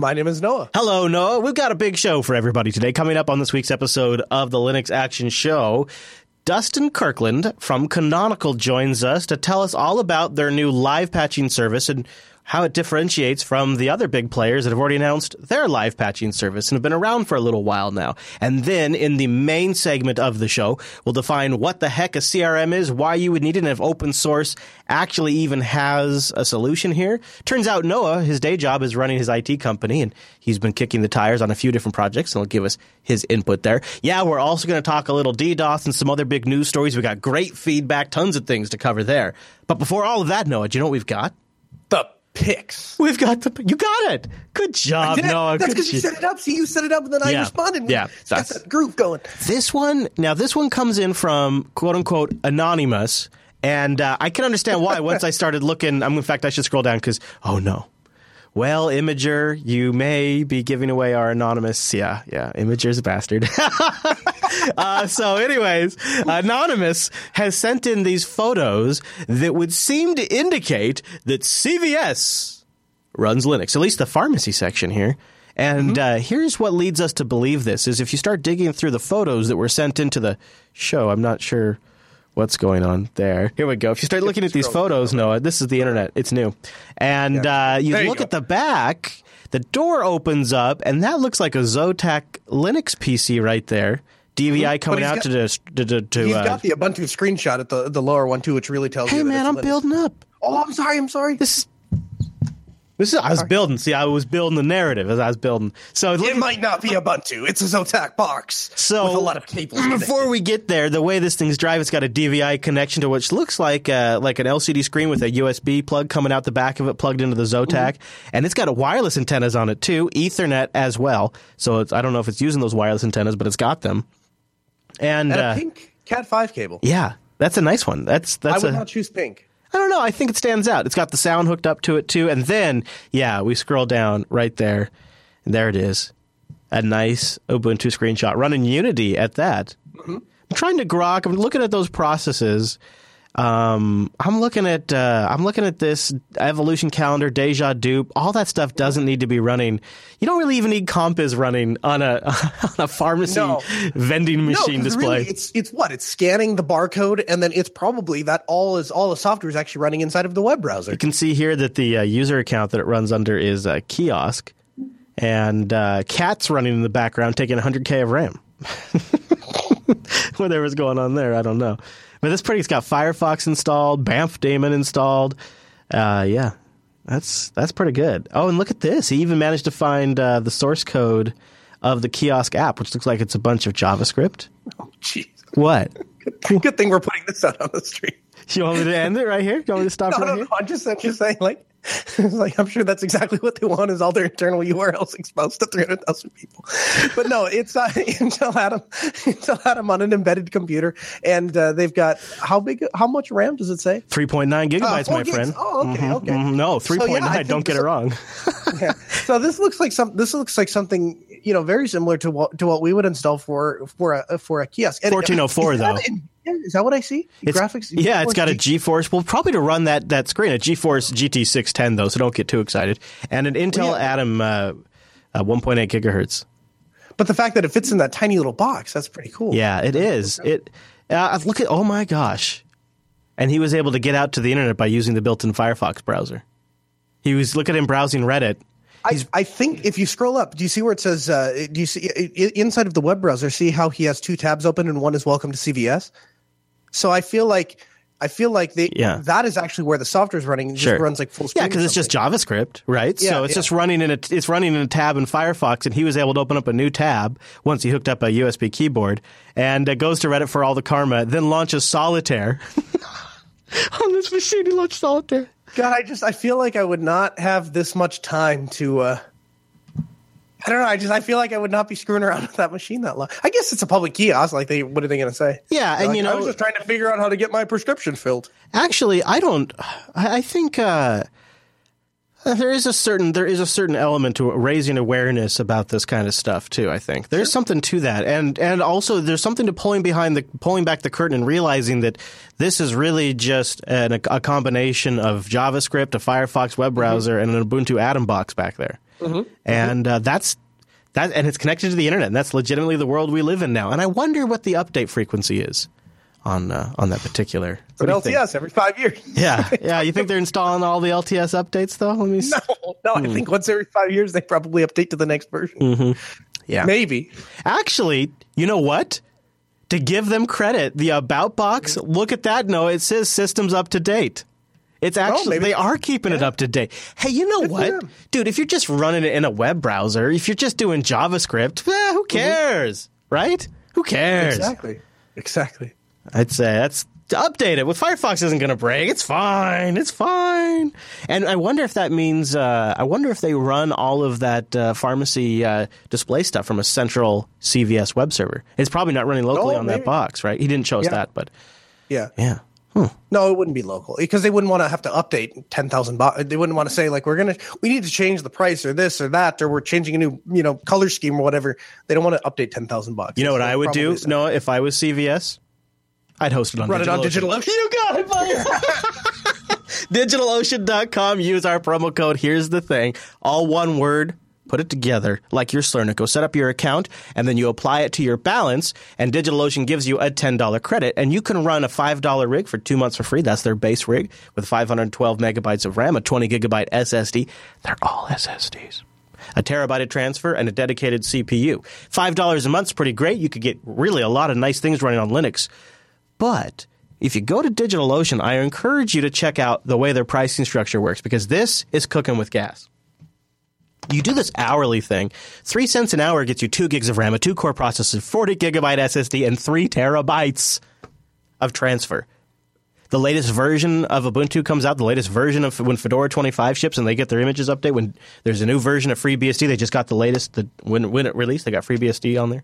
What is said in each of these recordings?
My name is Noah. Hello, Noah. We've got a big show for everybody today. Coming up on this week's episode of the Linux Action Show, Dustin Kirkland from Canonical joins us to tell us all about their new live patching service and how it differentiates from the other big players that have already announced their live patching service and have been around for a little while now. And then in the main segment of the show, we'll define what the heck a CRM is, why you would need it, and if open source actually even has a solution here. Turns out Noah, his day job is running his IT company, and he's been kicking the tires on a few different projects, and he'll give us his input there. Yeah, we're also going to talk a little DDoS and some other big news stories. We got great feedback, tons of things to cover there. But before all of that, Noah, do you know what we've got? The picks. We've got the. You got it. Good job, Noah. That's because you set it up. See, you set it up, and then I Yeah. responded. Yeah, got that's- that groove going. This one, now this one comes in from quote unquote anonymous, and uh, I can understand why. Once I started looking, I'm in fact I should scroll down because oh no. Well, Imgur, you may be giving away our anonymous. Yeah, yeah, Imgur's a bastard. uh, so, anyways, Anonymous has sent in these photos that would seem to indicate that CVS runs Linux, at least the pharmacy section here. And uh, here's what leads us to believe this: is if you start digging through the photos that were sent into the show, I'm not sure what's going on there. Here we go. If you start looking at these photos, Noah, this is the internet; it's new, and uh, you There you look go. at the back. The door opens up, and that looks like a Zotac Linux PC right there. DVI coming he's out got- to dis- to, to, to He's uh, got the Ubuntu screenshot at the the lower one too, which really tells Hey you. that man, it's I'm Linux. building up. Oh, I'm sorry. I'm sorry. This is this is I was building. See, I was building the narrative as I was building. So it at- might not be Ubuntu. It's a Zotac box So with a lot of cables. Before we get there, the way this thing's drive, it's got a DVI connection to which looks like uh, like an LCD screen with a USB plug coming out the back of it, plugged into the Zotac, and it's got a wireless antennas on it too, Ethernet as well. So it's, I don't know if it's using those wireless antennas, but it's got them. And, and uh, a pink Cat five cable. yeah, that's a nice one. That's that's. I that's would a not choose pink. I don't know. I think it stands out. It's got the sound hooked up to it too. And then, yeah, we scroll down right there. And there it is. A nice Ubuntu screenshot running Unity at that. Mm-hmm. I'm trying to grok. I'm looking at those processes. Um, I'm looking at uh, I'm looking at this evolution calendar, Deja Dup. All that stuff doesn't need to be running. You don't really even need Compiz running on a on a pharmacy No. vending No, display. really, it's it's what it's scanning the barcode, and then it's probably that all is all the software is actually running inside of the web browser. You can see here that the uh, user account that it runs under is a kiosk, and uh, Cat's running in the background taking 100k of RAM. Whatever's going on there, I don't know. But this pretty. It's got Firefox installed, BAMF daemon installed. Uh, yeah, that's that's pretty good. Oh, and look at this. He even managed to find uh, the source code of the kiosk app, which looks like it's a bunch of JavaScript. Oh, jeez. What? Good thing we're putting this out on the stream. You want me to end it right here? You want me to stop No, right no, here? no. I'm just, I'm just saying, like, like I'm sure that's exactly what they want is all their internal URLs exposed to 300,000 people. But no, it's uh, Intel had them, Intel 'em on an embedded computer, and uh, they've got how big, how much RAM does it say? 3.9 gigabytes, four my gigs. friend. Oh, okay, okay. Mhm. No, So, 3.9. yeah, don't get it wrong. Yeah. So this looks like some. This looks like something you know very similar to what to what we would install for for a for a kiosk. And- 1404 though. Is that what I see? It's- Graphics. Yeah, it's got a GeForce. Well, probably to run that that screen, a GeForce GT610 though, so don't get too excited. And an Intel Well, yeah. Atom uh, uh, 1.8 gigahertz. But the fact that it fits in that tiny little box, that's pretty cool. Yeah, it is. It. Uh, look at. Oh my gosh! And he was able to get out to the internet by using the built-in Firefox browser. He was look at him browsing Reddit. I, I think if you scroll up, do you see where it says? Uh, do you see i- i- inside of the web browser? See how he has two tabs open and one is Welcome to CVS. So I feel like I feel like they Yeah. that is actually where the software is running. It just Sure. runs like full screen. Yeah, because it's just JavaScript, right? Yeah, so it's yeah. just running in a it's running in a tab in Firefox, and he was able to open up a new tab once he hooked up a USB keyboard, and uh, goes to Reddit for all the karma, then launches Solitaire on this machine. He launched Solitaire. God, I just I feel like I would not have this much time to uh I don't know. I just I feel like I would not be screwing around with that machine that long. I guess it's a public kiosk. Like they, what are they going to say? Yeah, They're and like, you know, I was just trying to figure out how to get my prescription filled. Actually, I don't. I I think uh, there is a certain there is a certain element to raising awareness about this kind of stuff too. I think there's something to that, and and also there's something to pulling behind the pulling back the curtain and realizing that this is really just an, a combination of JavaScript, a Firefox web mm-hmm. browser, and an Ubuntu Atom box back there, mm-hmm. Mm-hmm. and uh, that's. That, and it's connected to the internet, and that's legitimately the world we live in now. And I wonder what the update frequency is on uh, on that particular. But? LTS every five years. Yeah, yeah. You think they're installing all the LTS updates though? Let me. s- No, no. Hmm. I think once every five years they probably update to the next version. Yeah. Maybe. Actually, you know what? To give them credit, the about box. Look at that. No, it says systems up to date. It's actually maybe- they are keeping it up to date. Hey, you know Good what, dude? If you're just running it in a web browser, if you're just doing JavaScript, eh, who cares, right? Who cares? Exactly. Exactly. I'd say that's to update it. With Firefox isn't going to break. It's fine. It's fine. And I wonder if that means. Uh, I wonder if they run all of that uh, pharmacy uh, display stuff from a central CVS web server. It's probably not running locally Oh, on that box, right? He didn't show us Yeah. that, but Yeah. yeah. No, it wouldn't be local because they wouldn't want to have to update ten thousand. Bo- they wouldn't want to say like we're gonna we need to change the price or this or that or we're changing a new you know color scheme or whatever. They don't want to update ten thousand bucks. You know what I would do? No, if I was CVS, I'd host it on Run it on DigitalOcean. You got it, buddy. DigitalOcean.com. Use our promo code. Here's the thing. All one word. Put it together like your Slurnick. Set up your account and then you apply it to your balance and DigitalOcean gives you a $10 credit and you can run a $5 rig for two months for free. That's their base rig with 512 megabytes of RAM, a 20 gigabyte SSD. They're all SSDs a terabyte of transfer, and a dedicated CPU. $5 a month's pretty great. You could get really a lot of nice things running on Linux. But if you go to DigitalOcean, I encourage you to check out the way their pricing structure works because this is cooking with gas. You do this hourly thing. Three cents an hour gets you two gigs of RAM, a two core processor, 40 gigabyte SSD, and three terabytes of transfer. The latest version of Ubuntu comes out, the latest version of when Fedora 25 ships and they get their images update, when there's a new version of FreeBSD, they just got the latest, the, when, when it released, they got FreeBSD on there.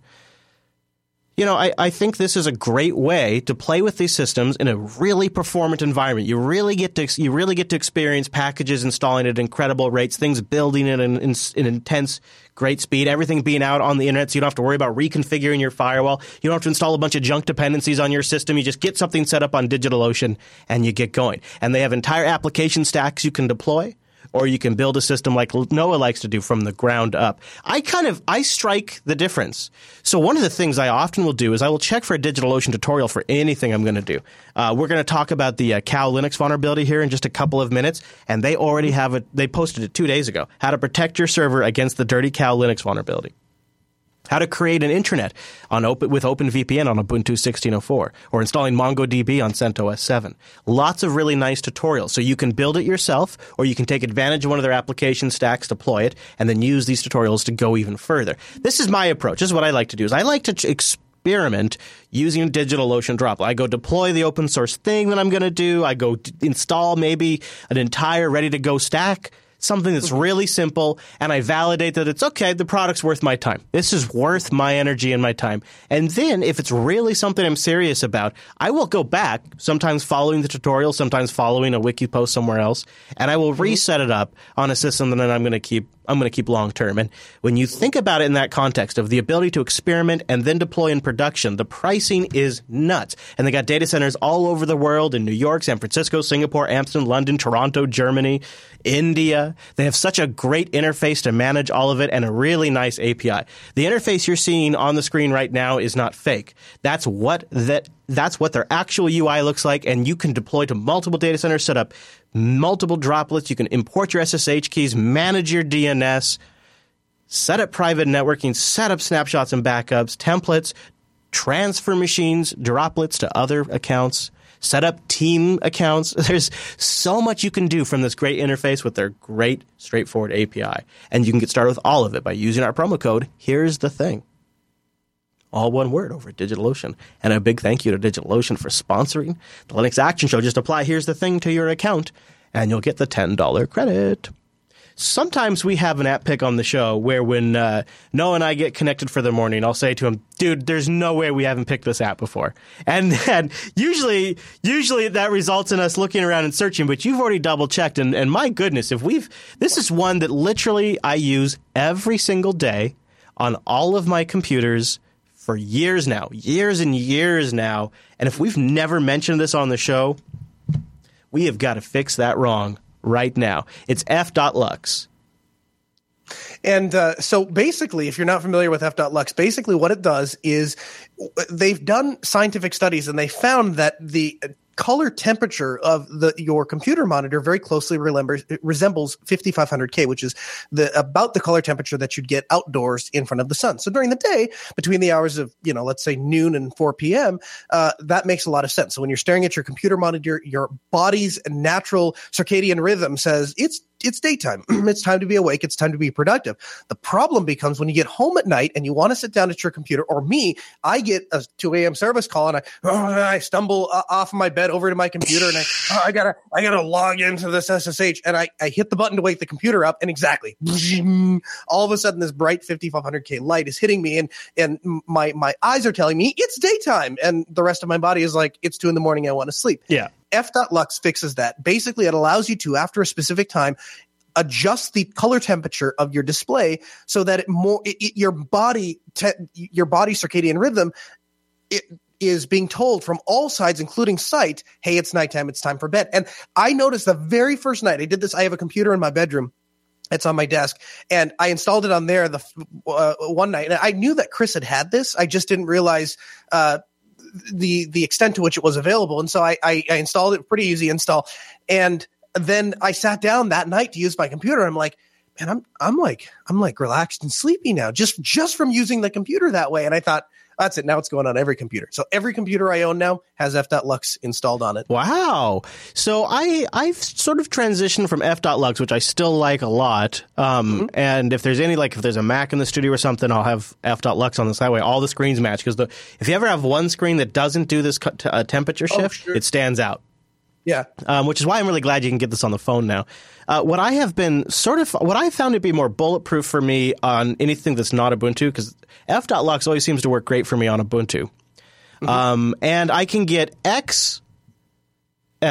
You know, I, I think this is a great way to play with these systems in a really performant environment. You really get to you really get to experience packages installing at incredible rates, things building at an, in, in intense, great speed, everything being out on the internet, so you don't have to worry about reconfiguring your firewall. You don't have to install a bunch of junk dependencies on your system. You just get something set up on DigitalOcean and you get going. And they have entire application stacks you can deploy or you can build a system like Noah likes to do from the ground up. I kind of I strike the difference. So one of the things I often will do is I will check for a DigitalOcean tutorial for anything I'm going to do. Uh, we're going to talk about the uh, Cow Linux vulnerability here in just a couple of minutes, and they already have it. They posted it two days ago. How to protect your server against the dirty Cow Linux vulnerability how to create an intranet on open, with OpenVPN on Ubuntu 16.04, or installing MongoDB on CentOS 7. Lots of really nice tutorials. So you can build it yourself, or you can take advantage of one of their application stacks, deploy it, and then use these tutorials to go even further. This is my approach. This is what I like to do. Is I like to experiment using DigitalOcean Droplet. I go deploy the open source thing that I'm going to do. I go install maybe an entire ready to go stack something that's really simple and I validate that it's okay, the product's worth my time. This is worth my energy and my time. And then if it's really something I'm serious about, I will go back, sometimes following the tutorial, sometimes following a wiki post somewhere else, and I will mm-hmm. reset it up on a system that I'm going to keep I'm going to keep long term. And when you think about it in that context of the ability to experiment and then deploy in production, the pricing is nuts. And they got data centers all over the world in New York, San Francisco, Singapore, Amsterdam, London, Toronto, Germany, India. They have such a great interface to manage all of it and a really nice API. The interface you're seeing on the screen right now is not fake. That's what that that's what their actual UI looks like, and you can deploy to multiple data centers, set up multiple droplets. You can import your SSH keys, manage your DNS, set up private networking, set up snapshots and backups, templates, transfer machines, droplets to other accounts, set up team accounts. There's so much you can do from this great interface with their great, straightforward API. And you can get started with all of it by using our promo code. Here's the thing all one word over at DigitalOcean. And a big thank you to DigitalOcean for sponsoring the Linux Action Show. Just apply Here's the Thing to your account, and you'll get the $10 credit. sometimes we have an app pick on the show where when uh, Noah and I get connected for the morning, I'll say to him, "Dude, there's no way we haven't picked this app before." And then usually, usually that results in us looking around and searching. But you've already double checked, and, and my goodness, if we've this is one that literally I use every single day on all of my computers for years now, years and years now. And if we've never mentioned this on the show, we have got to fix that wrong right now. It's f.lux. And uh, so basically, if you're not familiar with f.lux, basically what it does is they've done scientific studies and they found that the color temperature of the your computer monitor very closely remembers, resembles 5500K, which is the about the color temperature that you'd get outdoors in front of the sun. So during the day, between the hours of you know let's say noon and 4 p.m., uh, that makes a lot of sense. So when you're staring at your computer monitor, your body's natural circadian rhythm says it's it's daytime. it's time to be awake. It's time to be productive. The problem becomes when you get home at night and you want to sit down at your computer, or me, I get a 2 a.m. service call and I, oh, I stumble uh, off my bed over to my computer and I, oh, I gotta, I gotta log into this SSH and I, I hit the button to wake the computer up and exactly all of a sudden this bright 5500K light is hitting me and, and my, my eyes are telling me it's daytime and the rest of my body is like, it's two in the morning. I want to sleep. Yeah. F.lux fixes that. Basically, it allows you to, after a specific time, adjust the color temperature of your display so that it more it, it, your body te- your body circadian rhythm it is being told from all sides including sight hey it's nighttime. It's time for bed. And i noticed the very first night i did this i have a computer in my bedroom. It's on my desk. And i installed it on there the uh, one night. And i knew that chris had had this. I just didn't realize uh, the the extent to which it was available. And so I, I, I installed it, pretty easy install. And then I sat down that night to use my computer. I'm like, man, I'm I'm like I'm like relaxed and sleepy now just just from using the computer that way. And I thought, that's it. Now it's going on every computer. So every computer I own now has f.lux installed on it. Wow. So I I've sort of transitioned from f.lux, which I still like a lot. Um, mm-hmm. And if there's any like if there's a Mac in the studio or something, I'll have f.lux on this. That way, all the screens match. Because the if you ever have one screen that doesn't do this t- uh, temperature oh, shift, oh, sure. it stands out. Yeah. Um, which is why I'm really glad you can get this on the phone now. Uh, what I have been sort of, what I found to be more bulletproof for me on anything that's not Ubuntu, because f.lux always seems to work great for me on Ubuntu. Mm-hmm. Um, and I can get X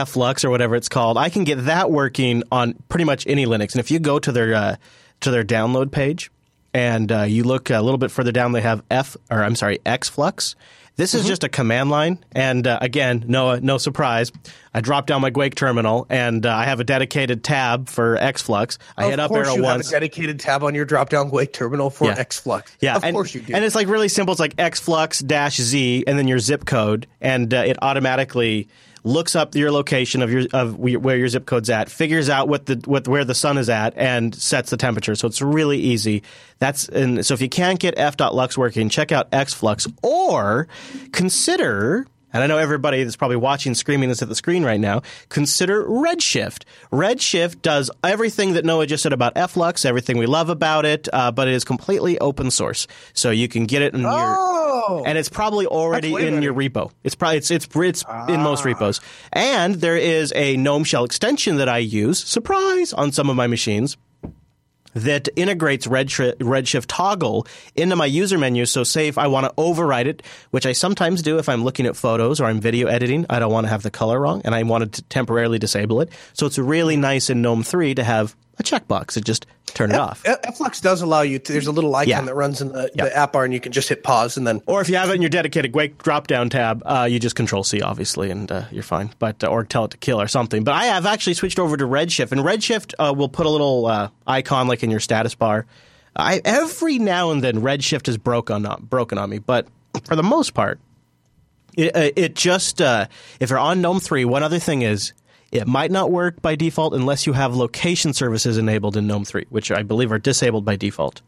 flux or whatever it's called. I can get that working on pretty much any Linux. And if you go to their uh, to their download page and uh, you look a little bit further down, they have F or I'm sorry X Flux, this is mm-hmm. just a command line, and uh, again, no no surprise. I drop down my Guake terminal, and uh, I have a dedicated tab for XFlux. I of hit up arrow you once. Have a dedicated tab on your drop down Guake terminal for yeah. XFlux. Yeah, of and, course you do. And it's like really simple. It's like XFlux dash Z, and then your zip code, and uh, it automatically looks up your location of your of where your zip code's at, figures out what the what where the sun is at, and sets the temperature. So it's really easy. That's and so if you can't get f.lux working, check out xflux or consider and I know everybody that's probably watching screaming this at the screen right now, consider Redshift. Redshift does everything that Noah just said about Flux, everything we love about it, uh, but it is completely open source. So you can get it in oh, your, and it's probably already in your repo. It's probably, it's, it's, it's ah. in most ah. repos. And there is a GNOME shell extension that I use, surprise, on some of my machines that integrates Redshift, Redshift toggle into my user menu. So say if I want to override it, which I sometimes do if I'm looking at photos or I'm video editing, I don't want to have the color wrong and I wanted to temporarily disable it. So it's really nice in GNOME 3 to have a checkbox and just turn it off. Flux does allow you to, there's a little icon yeah. that runs in the, yeah. the, app bar and you can just hit pause and then. Or if you have it in your dedicated Guake drop down tab, uh, you just control C obviously and uh, you're fine. But, uh, or tell it to kill or something. But I have actually switched over to Redshift and Redshift uh, will put a little uh, icon like in your status bar. I, every now and then Redshift is broken on, broken on me, but for the most part, it, uh, it just, if you're on GNOME 3, one other thing is, it might not work by default unless you have location services enabled in GNOME 3, which I believe are disabled by default.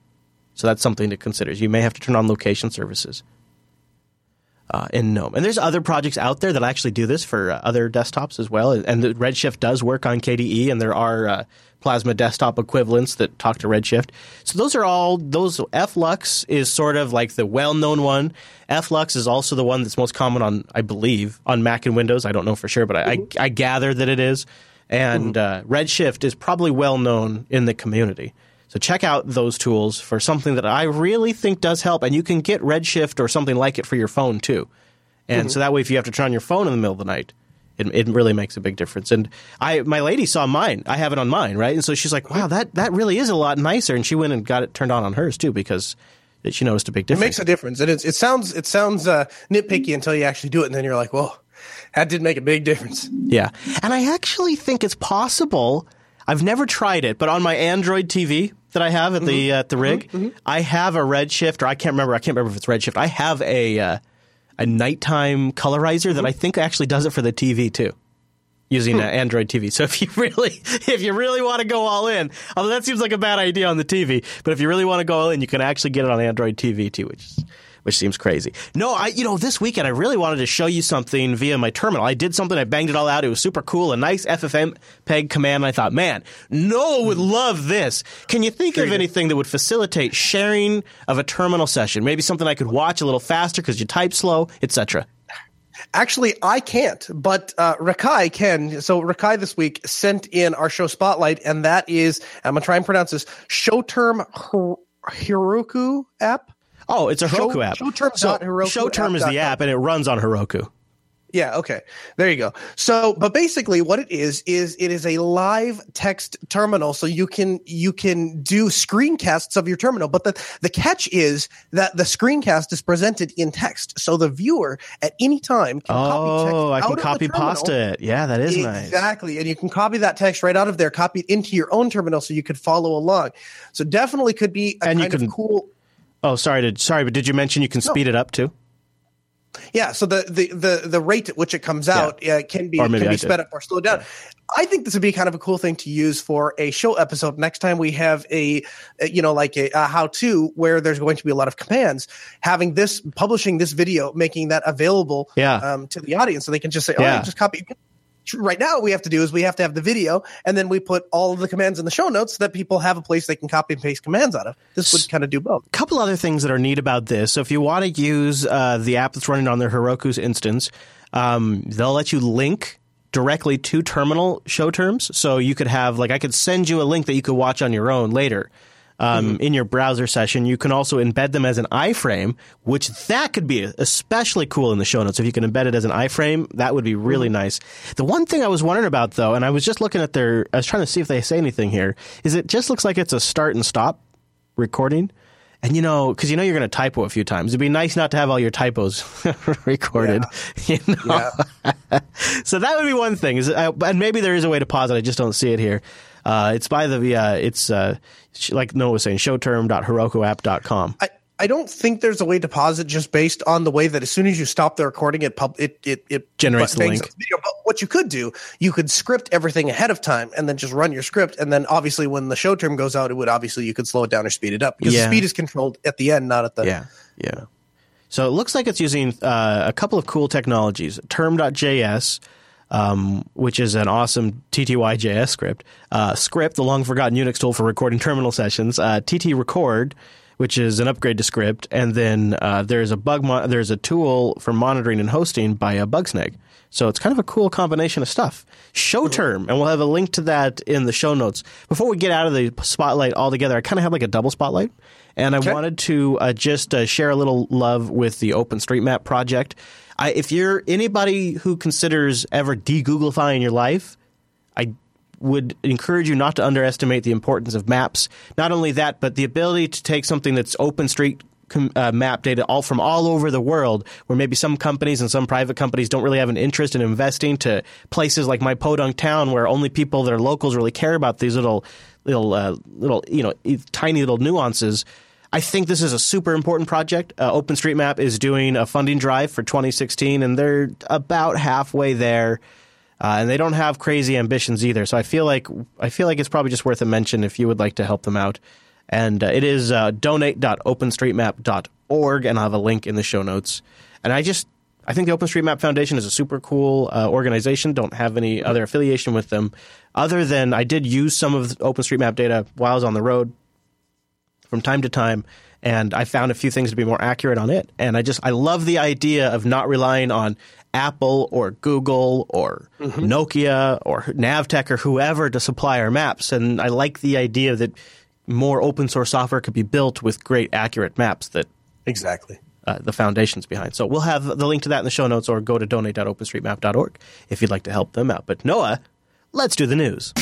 So that's something to consider. You may have to turn on location services uh, in GNOME. And there's other projects out there that actually do this for uh, other desktops as well. And the Redshift does work on KDE, and there are uh, Plasma desktop equivalents that talk to Redshift. So those are all those. Flux is sort of like the well-known one. Flux is also the one that's most common on, I believe, on Mac and Windows. I don't know for sure, but I, I, I gather that it is. and Mm-hmm. uh, Redshift is probably well known in the community. So check out those tools for something that I really think does help, and you can get Redshift or something like it for your phone too. And Mm-hmm. so that way, if you have to turn on your phone in the middle of the night, it, it really makes a big difference. And I, my lady saw mine. I have it on mine, right? And so she's like, "Wow, that that really is a lot nicer." And she went and got it turned on on hers too because she noticed a big difference. It makes a difference. And it's, it sounds it sounds uh, nitpicky until you actually do it, and then you're like, "Whoa, that did make a big difference." Yeah. And I actually think it's possible. I've never tried it, but on my Android TV that I have at the uh, at the rig, I have a Redshift, or I can't remember. I can't remember if it's Redshift. I have a uh, a nighttime colorizer that I think actually does it for the TV too, using uh, Android TV. So if you really if you really want to go all in, although that seems like a bad idea on the TV, but if you really want to go all in, you can actually get it on Android TV too, which is which seems crazy. No, I you know this weekend I really wanted to show you something via my terminal. I did something, I banged it all out. It was super cool, a nice FFmpeg command. I thought, man, Noah would love this. Can you think of anything that would facilitate sharing of a terminal session? Maybe something I could watch a little faster because you type slow, etc. Actually, I can't, but uh, Rakai can. So Rakai this week sent in our show spotlight, and that is I'm gonna try and pronounce this Showterm Hir- Heroku app. Oh, it's a Show- Heroku app. Showterm so dot Heroku Showterm is the app, and it runs on Heroku. Yeah, okay. There you go. So, but basically what it is is it is a live text terminal so you can you can do screencasts of your terminal, but the the catch is that the screencast is presented in text. So the viewer at any time can copy oh, text Oh, I can copy pasta it. Yeah, that is nice. Exactly. And you can copy that text right out of there, copy it into your own terminal so you could follow along. So definitely could be a And you kind can- of cool Oh, sorry, to, sorry, but did you mention you can speed it up too? Yeah, so the the the, the rate at which it comes out uh, can be can I be did. sped up or slowed down. I think this would be kind of a cool thing to use for a show episode. Next time we have a, a, you know like a, a how to where there's going to be a lot of commands, having this publishing this video, making that available Yeah. um, to the audience, so they can just say, "Oh, Yeah. just copy." Right now, what we have to do is we have to have the video, and then we put all of the commands in the show notes so that people have a place they can copy and paste commands out of. This would kind of do both. A couple other things that are neat about this. So if you want to use uh, the app that's running on their Heroku's instance, um, they'll let you link directly to terminal show terms. So you could have like I could send you a link that you could watch on your own later. Um, In your browser session, you can also embed them as an iframe, which that could be especially cool in the show notes. If you can embed it as an iframe, that would be really nice. The one thing I was wondering about though, and I was just looking at their, I was trying to see if they say anything here, is it just looks like it's a start and stop recording. And you know, because you know you're going to typo a few times. It'd be nice not to have all your typos recorded. You know, so that would be one thing. Is uh, and maybe there is a way to pause it. I just don't see it here. Uh, it's by the uh, it's uh, like Noah was saying, showterm.herokuapp.com. I, I don't think there's a way to pause it just based on the way that as soon as you stop the recording, it pub it it, it Generates the link. Video. But what you could do, you could script everything ahead of time and then just run your script, and then obviously when the show term goes out, it would obviously you could slow it down or speed it up because Yeah. the speed is controlled at the end, not at the Yeah, yeah. So it looks like it's using uh, a couple of cool technologies. Term.js, um, which is an awesome TTY.js script. Uh, Script, the long forgotten Unix tool for recording terminal sessions. Uh, TT Record, which is an upgrade to Script, and then uh, there's a bug. Mo- there's a tool for monitoring and hosting by a Bugsnag. So it's kind of a cool combination of stuff. Show term, and we'll have a link to that in the show notes. Before we get out of the spotlight altogether, I kind of have like a double spotlight, and I wanted to uh, just uh, share a little love with the OpenStreetMap project. I, if you're anybody who considers ever de-Googlifying your life, I would encourage you not to underestimate the importance of maps. Not only that, but the ability to take something that's OpenStreet com- uh, map data all from all over the world, where maybe some companies and some private companies don't really have an interest in investing, to places like my podunk town, where only people that are locals really care about these little, little, uh, little, you know, tiny little nuances. I think this is a super important project. Uh, OpenStreetMap is doing a funding drive for 2016, and they're about halfway there. Uh, and they don't have crazy ambitions either. So I feel like I feel like it's probably just worth a mention if you would like to help them out. And uh, it is uh, donate.openstreetmap.org, and I'll have a link in the show notes. And I just I think the OpenStreetMap Foundation is a super cool uh, organization. Don't have any other affiliation with them, other than I did use some of OpenStreetMap data while I was on the road. From time to time, and I found a few things to be more accurate on it. And I just I love the idea of not relying on Apple or Google or mm-hmm. Nokia or Navteq or whoever to supply our maps. And I like the idea that more open source software could be built with great accurate maps that exactly uh, the foundations behind. So we'll have the link to that in the show notes or go to donate.openstreetmap.org if you'd like to help them out. But Noah, let's do the news.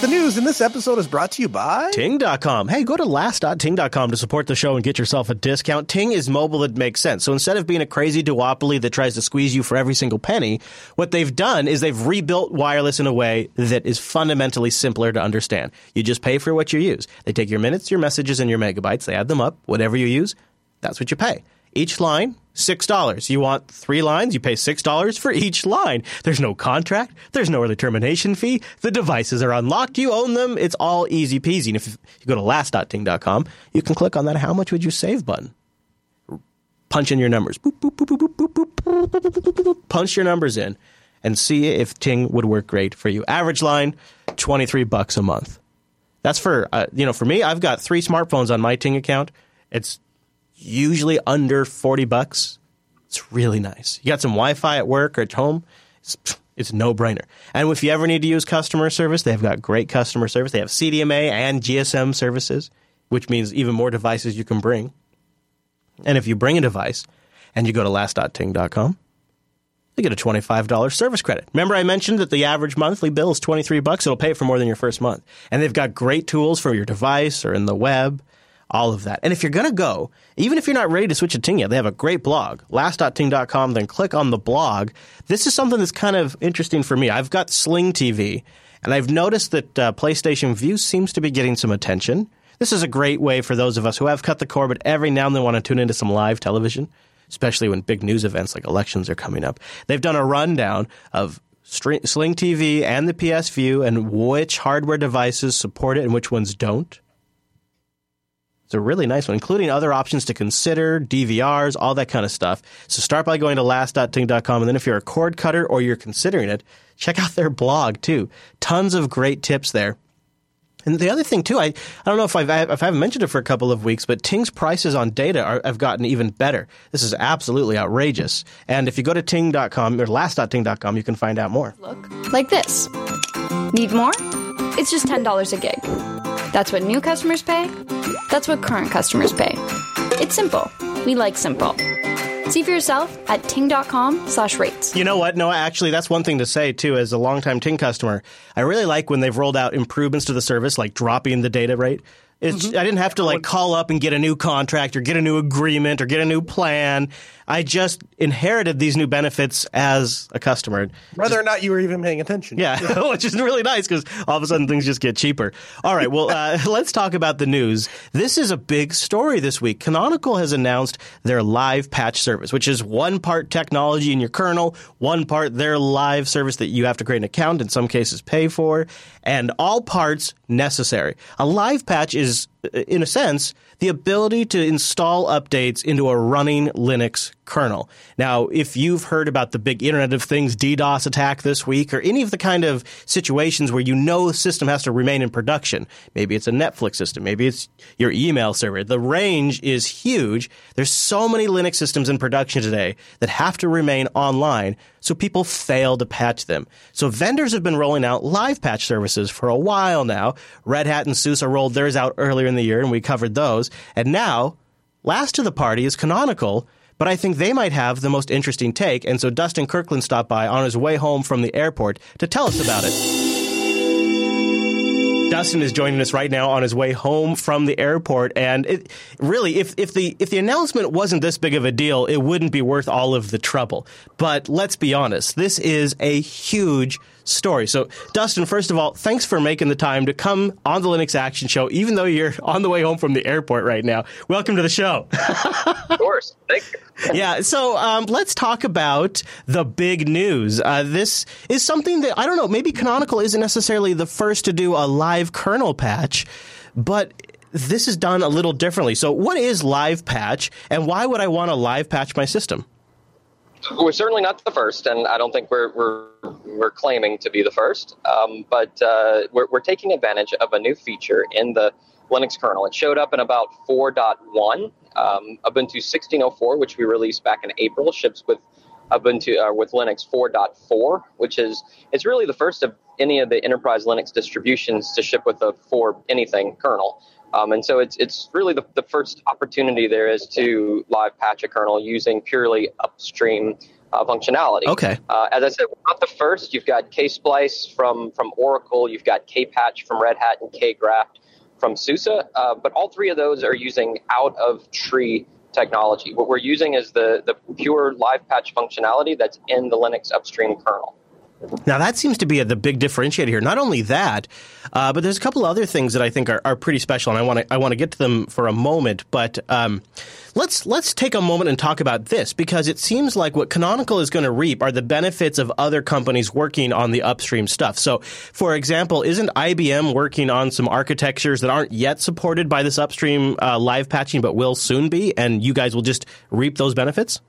The news in this episode is brought to you by Ting.com. Hey, go to last.ting.com to support the show and get yourself a discount. Ting is mobile that makes sense. So instead of being a crazy duopoly that tries to squeeze you for every single penny, what they've done is they've rebuilt wireless in a way that is fundamentally simpler to understand. You just pay for what you use. They take your minutes, your messages, and your megabytes, they add them up. Whatever you use, that's what you pay. Each line, $6. You want three lines, you pay $6 for each line. There's no contract, there's no early termination fee. The devices are unlocked, you own them. It's all easy peasy. And if you go to last.ting.com, you can click on that how much would you save button. Punch in your numbers. Boop, boop, boop, Punch your numbers in and see if Ting would work great for you. Average line, 23 bucks a month. That's for, uh, you know, for me, I've got three smartphones on my Ting account. It's usually under 40 bucks. It's really nice. You got some Wi-Fi at work or at home, it's, it's no brainer. And if you ever need to use customer service, they've got great customer service. They have CDMA and GSM services, which means even more devices you can bring. And if you bring a device and you go to last.ting.com, you get a $25 service credit. Remember I mentioned that the average monthly bill is 23 bucks. It'll pay for more than your first month. And they've got great tools for your device or in the web all of that. And if you're going to go, even if you're not ready to switch to Ting yet, they have a great blog, last.ting.com, then click on the blog. This is something that's kind of interesting for me. I've got Sling TV, and I've noticed that uh, PlayStation Vue seems to be getting some attention. This is a great way for those of us who have cut the cord, but every now and then want to tune into some live television, especially when big news events like elections are coming up. They've done a rundown of Sling TV and the PS Vue and which hardware devices support it and which ones don't. It's a really nice one, including other options to consider, DVRs, all that kind of stuff. So start by going to last.ting.com. And then if you're a cord cutter or you're considering it, check out their blog too. Tons of great tips there. And the other thing too, I, I don't know if I've, if I haven't mentioned it for a couple of weeks, but Ting's prices on data are, have gotten even better. This is absolutely outrageous. And if you go to ting.com or last.ting.com, you can find out more. Look like this. Need more? It's just $10 a gig. That's what new customers pay. That's what current customers pay. It's simple. We like simple. See for yourself at ting.com slash rates. You know what, Noah? Actually, that's one thing to say, too, as a longtime Ting customer. I really like when they've rolled out improvements to the service, like dropping the data rate. Mm-hmm. I didn't have to like call up and get a new contract or get a new agreement or get a new plan. I just inherited these new benefits as a customer. Whether just, or not you were even paying attention. Yeah, which is really nice because all of a sudden things just get cheaper. All right, well, uh, let's talk about the news. This is a big story this week. Canonical has announced their live patch service, which is one part technology in your kernel, one part their live service that you have to create an account, in some cases pay for, and all parts necessary. A live patch is, Uh, in a sense, the ability to install updates into a running Linux kernel. Now, if you've heard about the big Internet of Things DDoS attack this week or any of the kind of situations where you know the system has to remain in production, maybe it's a Netflix system, maybe it's your email server, the range is huge. There's so many Linux systems in production today that have to remain online, so people fail to patch them. So vendors have been rolling out live patch services for a while now. Red Hat and SUSE rolled theirs out earlier in the year, and we covered those. And now, last to the party is Canonical, but I think they might have the most interesting take. And so Dustin Kirkland stopped by on his way home from the airport to tell us about it. Dustin is joining us right now on his way home from the airport, and it, really, if if the if the announcement wasn't this big of a deal, it wouldn't be worth all of the trouble. But let's be honest, this is a huge story. So, Dustin, first of all, thanks for making the time to come on the Linux Action Show, even though you're on the way home from the airport right now. Welcome to the show. of course. Thank you. yeah, so um, let's talk about the big news. Uh, this is something that, I don't know, maybe Canonical isn't necessarily the first to do a live kernel patch, but this is done a little differently. So, what is live patch, and why would I want to live patch my system? We're certainly not the first, and I don't think we're we're we're claiming to be the first. Um, but uh, we're we're taking advantage of a new feature in the Linux kernel. It showed up in about 4.1. Um, Ubuntu 16.04, which we released back in April, ships with Ubuntu uh, with Linux 4.4, which is it's really the first of any of the enterprise Linux distributions to ship with a for anything kernel. Um, and so it's it's really the, the first opportunity there is to live patch a kernel using purely upstream uh, functionality. Okay. Uh, as I said, we're not the first. You've got ksplice from from Oracle. You've got kpatch from Red Hat and kgraft from SUSE. Uh, but all three of those are using out of tree technology. What we're using is the the pure live patch functionality that's in the Linux upstream kernel. Now that seems to be a, the big differentiator here. Not only that, uh, but there's a couple other things that I think are, are pretty special, and I want to I want to get to them for a moment. But um, let's let's take a moment and talk about this because it seems like what Canonical is going to reap are the benefits of other companies working on the upstream stuff. So, for example, isn't IBM working on some architectures that aren't yet supported by this upstream uh, live patching, but will soon be, and you guys will just reap those benefits?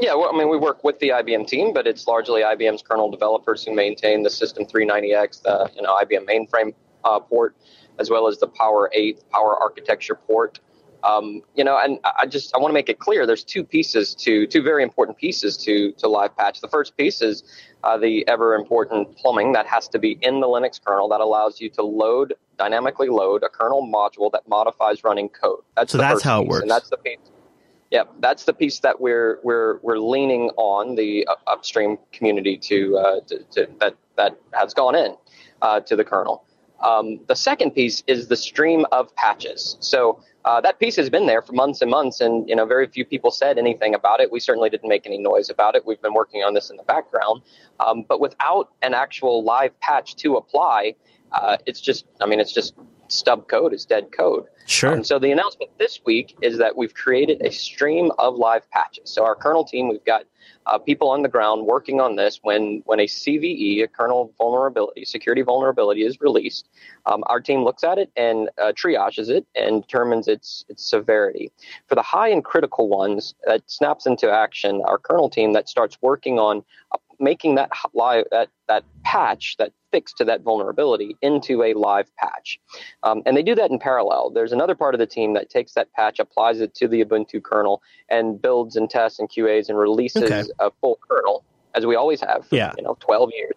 Yeah, well, I mean, we work with the IBM team, but it's largely IBM's kernel developers who maintain the System 390X, the you know IBM mainframe uh, port, as well as the Power 8 Power Architecture port. Um, you know, and I just I want to make it clear. There's two pieces to two very important pieces to to live patch. The first piece is uh, the ever important plumbing that has to be in the Linux kernel that allows you to load dynamically load a kernel module that modifies running code. That's so that's how piece, it works. And that's the piece yeah, that's the piece that we're we're we're leaning on the upstream community to, uh, to, to, that that has gone in uh, to the kernel. Um, the second piece is the stream of patches. So uh, that piece has been there for months and months, and you know very few people said anything about it. We certainly didn't make any noise about it. We've been working on this in the background, um, but without an actual live patch to apply, uh, it's just I mean it's just stub code is dead code. Sure. Um, so the announcement this week is that we've created a stream of live patches. So our kernel team, we've got uh, people on the ground working on this. When when a CVE, a kernel vulnerability, security vulnerability, is released, um, our team looks at it and uh, triages it and determines its its severity. For the high and critical ones, that snaps into action. Our kernel team that starts working on uh, making that live that that patch that fix to that vulnerability into a live patch. Um, and they do that in parallel. There's another part of the team that takes that patch, applies it to the Ubuntu kernel, and builds and tests and QAs and releases okay. a full kernel, as we always have for yeah. you know 12 years.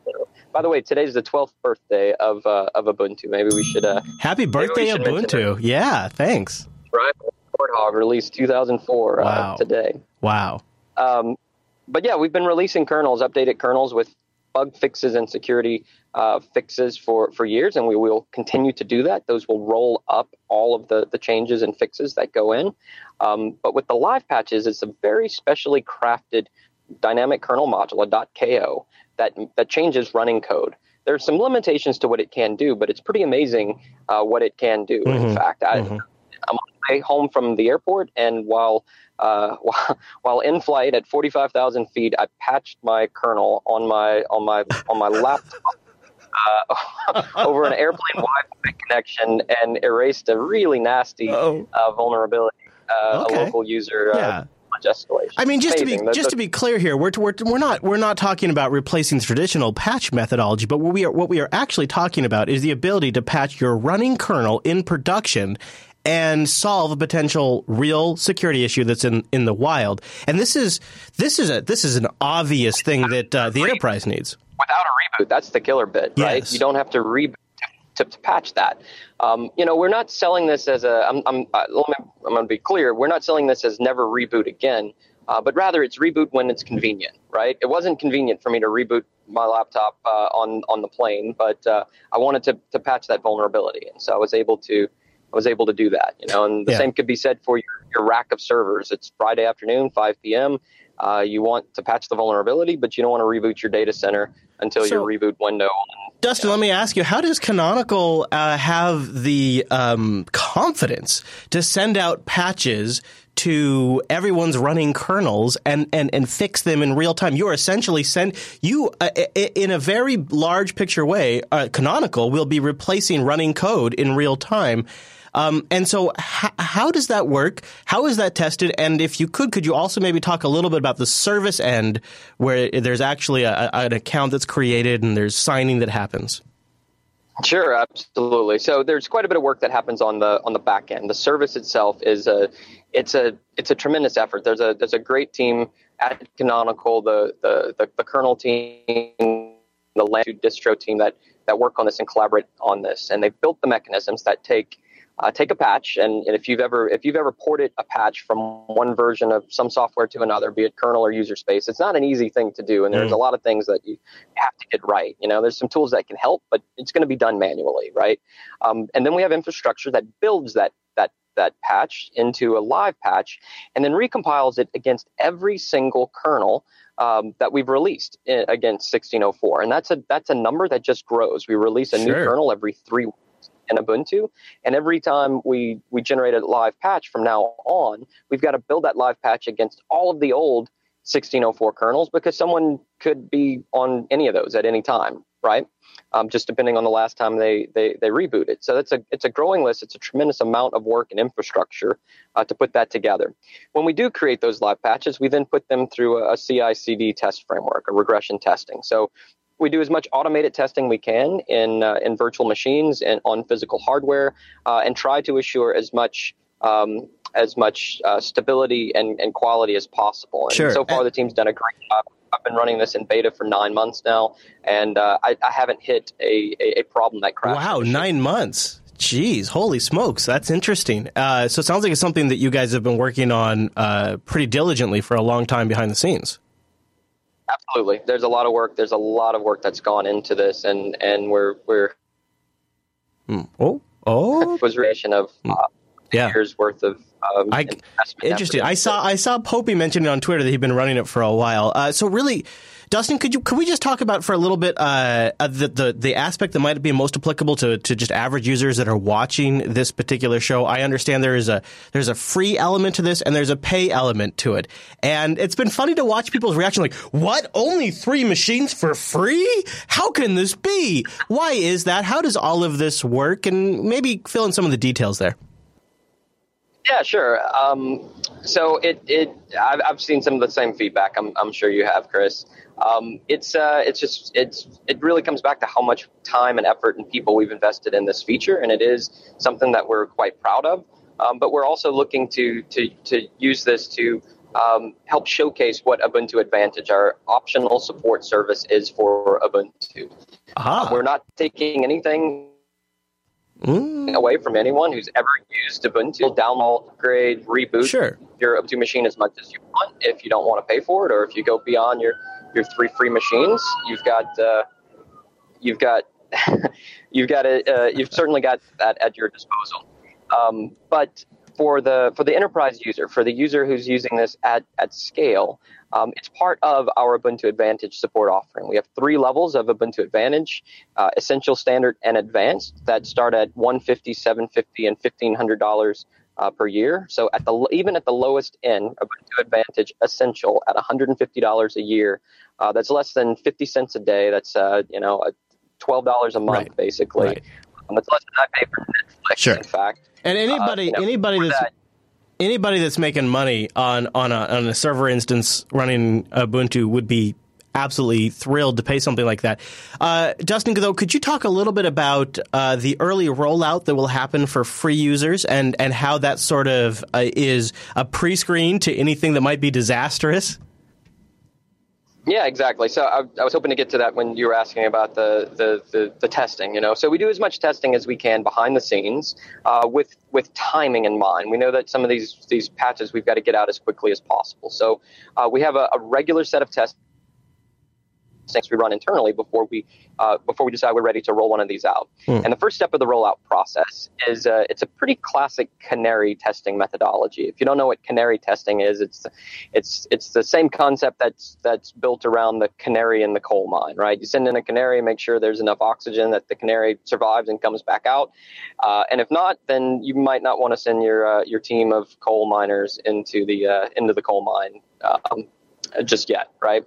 By the way, today's the 12th birthday of uh, of Ubuntu. Maybe we should. Uh, Happy birthday, Ubuntu! Yeah, thanks. Right, Warthog released 2004 uh, wow. uh, today. Wow. Um, but yeah, we've been releasing kernels, updated kernels with bug fixes and security uh, fixes for, for years, and we will continue to do that. Those will roll up all of the, the changes and fixes that go in. Um, but with the live patches, it's a very specially crafted dynamic kernel module, a .ko, that, that changes running code. There's some limitations to what it can do, but it's pretty amazing uh, what it can do. Mm-hmm. In fact, I, mm-hmm. I'm on my way home from the airport, and while uh, while, while in flight at 45,000 feet, I patched my kernel on my on my on my laptop uh, over an airplane Wi-Fi connection and erased a really nasty uh, vulnerability. Uh, okay. A local user. Uh, yeah. I mean, just to be just to be clear here, we're, we're we're not we're not talking about replacing the traditional patch methodology, but what we are what we are actually talking about is the ability to patch your running kernel in production and solve a potential real security issue that's in, in the wild. And this is this is a this is an obvious thing that uh, the enterprise needs. Without a reboot, that's the killer bit, right? Yes. You don't have to reboot to, to, patch that. Um, you know, we're not selling this as a. I'm I'm uh, I'm going to be clear. We're not selling this as never reboot again. Uh, but rather, it's reboot when it's convenient, right? It wasn't convenient for me to reboot my laptop uh, on on the plane, but uh, I wanted to to patch that vulnerability, and so I was able to I was able to do that, you know, and the yeah. same could be said for your, your rack of servers. It's Friday afternoon, 5 p.m. Uh, you want to patch the vulnerability, but you don't want to reboot your data center until so, your reboot window. Dustin, you know. let me ask you: How does Canonical uh, have the um, confidence to send out patches to everyone's running kernels and, and, and fix them in real time. You're essentially send you uh, in a very large picture way. Uh, Canonical will be replacing running code in real time. Um, and so, h- how does that work? How is that tested? And if you could, could you also maybe talk a little bit about the service end, where there's actually a, an account that's created and there's signing that happens? Sure, absolutely. So there's quite a bit of work that happens on the on the back end. The service itself is a it's a it's a tremendous effort. There's a there's a great team at Canonical, the the the, the kernel team, the Latitude distro team that that work on this and collaborate on this, and they've built the mechanisms that take uh, take a patch, and, and, if you've ever if you've ever ported a patch from one version of some software to another, be it kernel or user space, it's not an easy thing to do, and there's mm. a lot of things that you have to get right. You know, there's some tools that can help, but it's going to be done manually, right? Um, and then we have infrastructure that builds that that that patch into a live patch, and then recompiles it against every single kernel um, that we've released in, against 1604, and that's a that's a number that just grows. We release a sure. new kernel every three in Ubuntu. And every time we, we generate a live patch from now on, we've got to build that live patch against all of the old 1604 kernels because someone could be on any of those at any time, right? Um, just depending on the last time they, they, they reboot it. So that's a, it's a growing list. It's a tremendous amount of work and infrastructure uh, to put that together. When we do create those live patches, we then put them through a, a CI CD test framework, a regression testing. So we do as much automated testing we can in uh, in virtual machines and on physical hardware, uh, and try to assure as much um, as much uh, stability and, and quality as possible. And sure. so far, the team's done a great job. I've been running this in beta for nine months now, and uh, I, I, haven't hit a, a, a problem that crashed. Wow, nine months. Jeez, holy smokes, that's interesting. Uh, so it sounds like it's something that you guys have been working on uh, pretty diligently for a long time behind the scenes. Absolutely. There's a lot of work. There's a lot of work that's gone into this, and and we're we're mm. oh oh was creation of hmm. uh, yeah. years worth of um, I, interesting. I saw I saw Popey mention it on Twitter that he'd been running it for a while. Uh, so really, Dustin, could you could we just talk about for a little bit uh, the, the the aspect that might be most applicable to, to just average users that are watching this particular show? I understand there is a there's a free element to this and there's a pay element to it, and it's been funny to watch people's reaction. Like, what? Only three machines for free? How can this be? Why is that? How does all of this work? And maybe fill in some of the details there. Yeah, sure. Um, so it, it I've, I've seen some of the same feedback. I'm, I'm sure you have, Chris. Um, it's uh, it's just it's it really comes back to how much time and effort and people we've invested in this feature, and it is something that we're quite proud of. Um, but we're also looking to to to use this to um, help showcase what Ubuntu Advantage, our optional support service, is for Ubuntu. Uh, we're not taking anything Mm. away from anyone who's ever used Ubuntu. Download, upgrade, reboot sure. your Ubuntu machine as much as you want. If you don't want to pay for it, or if you go beyond your your three free machines, you've got uh, you've got you've got a, uh, you've certainly got that at your disposal. Um, but for the for the enterprise user, for the user who's using this at at scale, um, it's part of our Ubuntu Advantage support offering. We have three levels of Ubuntu Advantage: uh, Essential, Standard, and Advanced that start at 150, 750, and 1500 dollars uh, per year. So at the even at the lowest end, Ubuntu Advantage Essential at $150 a year, uh, that's less than 50 cents a day. That's uh, you know $12 a month right. basically. Right. That's less than I pay for Netflix. Sure. In fact, and anybody uh, you know, anybody that's that, anybody that's making money on on a, on a server instance running Ubuntu would be absolutely thrilled to pay something like that. Uh, Dustin, though, could you talk a little bit about uh, the early rollout that will happen for free users and, and how that sort of uh, is a pre screen to anything that might be disastrous? Yeah, exactly. So I, I, was hoping to get to that when you were asking about the, the, the, the, testing. You know, so we do as much testing as we can behind the scenes uh, with with timing in mind. We know that some of these these patches we've got to get out as quickly as possible. So uh, we have a, a regular set of tests things we run internally before we uh, before we decide we're ready to roll one of these out. Hmm. And the first step of the rollout process is uh, it's a pretty classic canary testing methodology. If you don't know what canary testing is, it's it's it's the same concept that's that's built around the canary in the coal mine, right? You send in a canary, make sure there's enough oxygen that the canary survives and comes back out, uh, and if not, then you might not want to send your uh, your team of coal miners into the uh, into the coal mine um, just yet, right?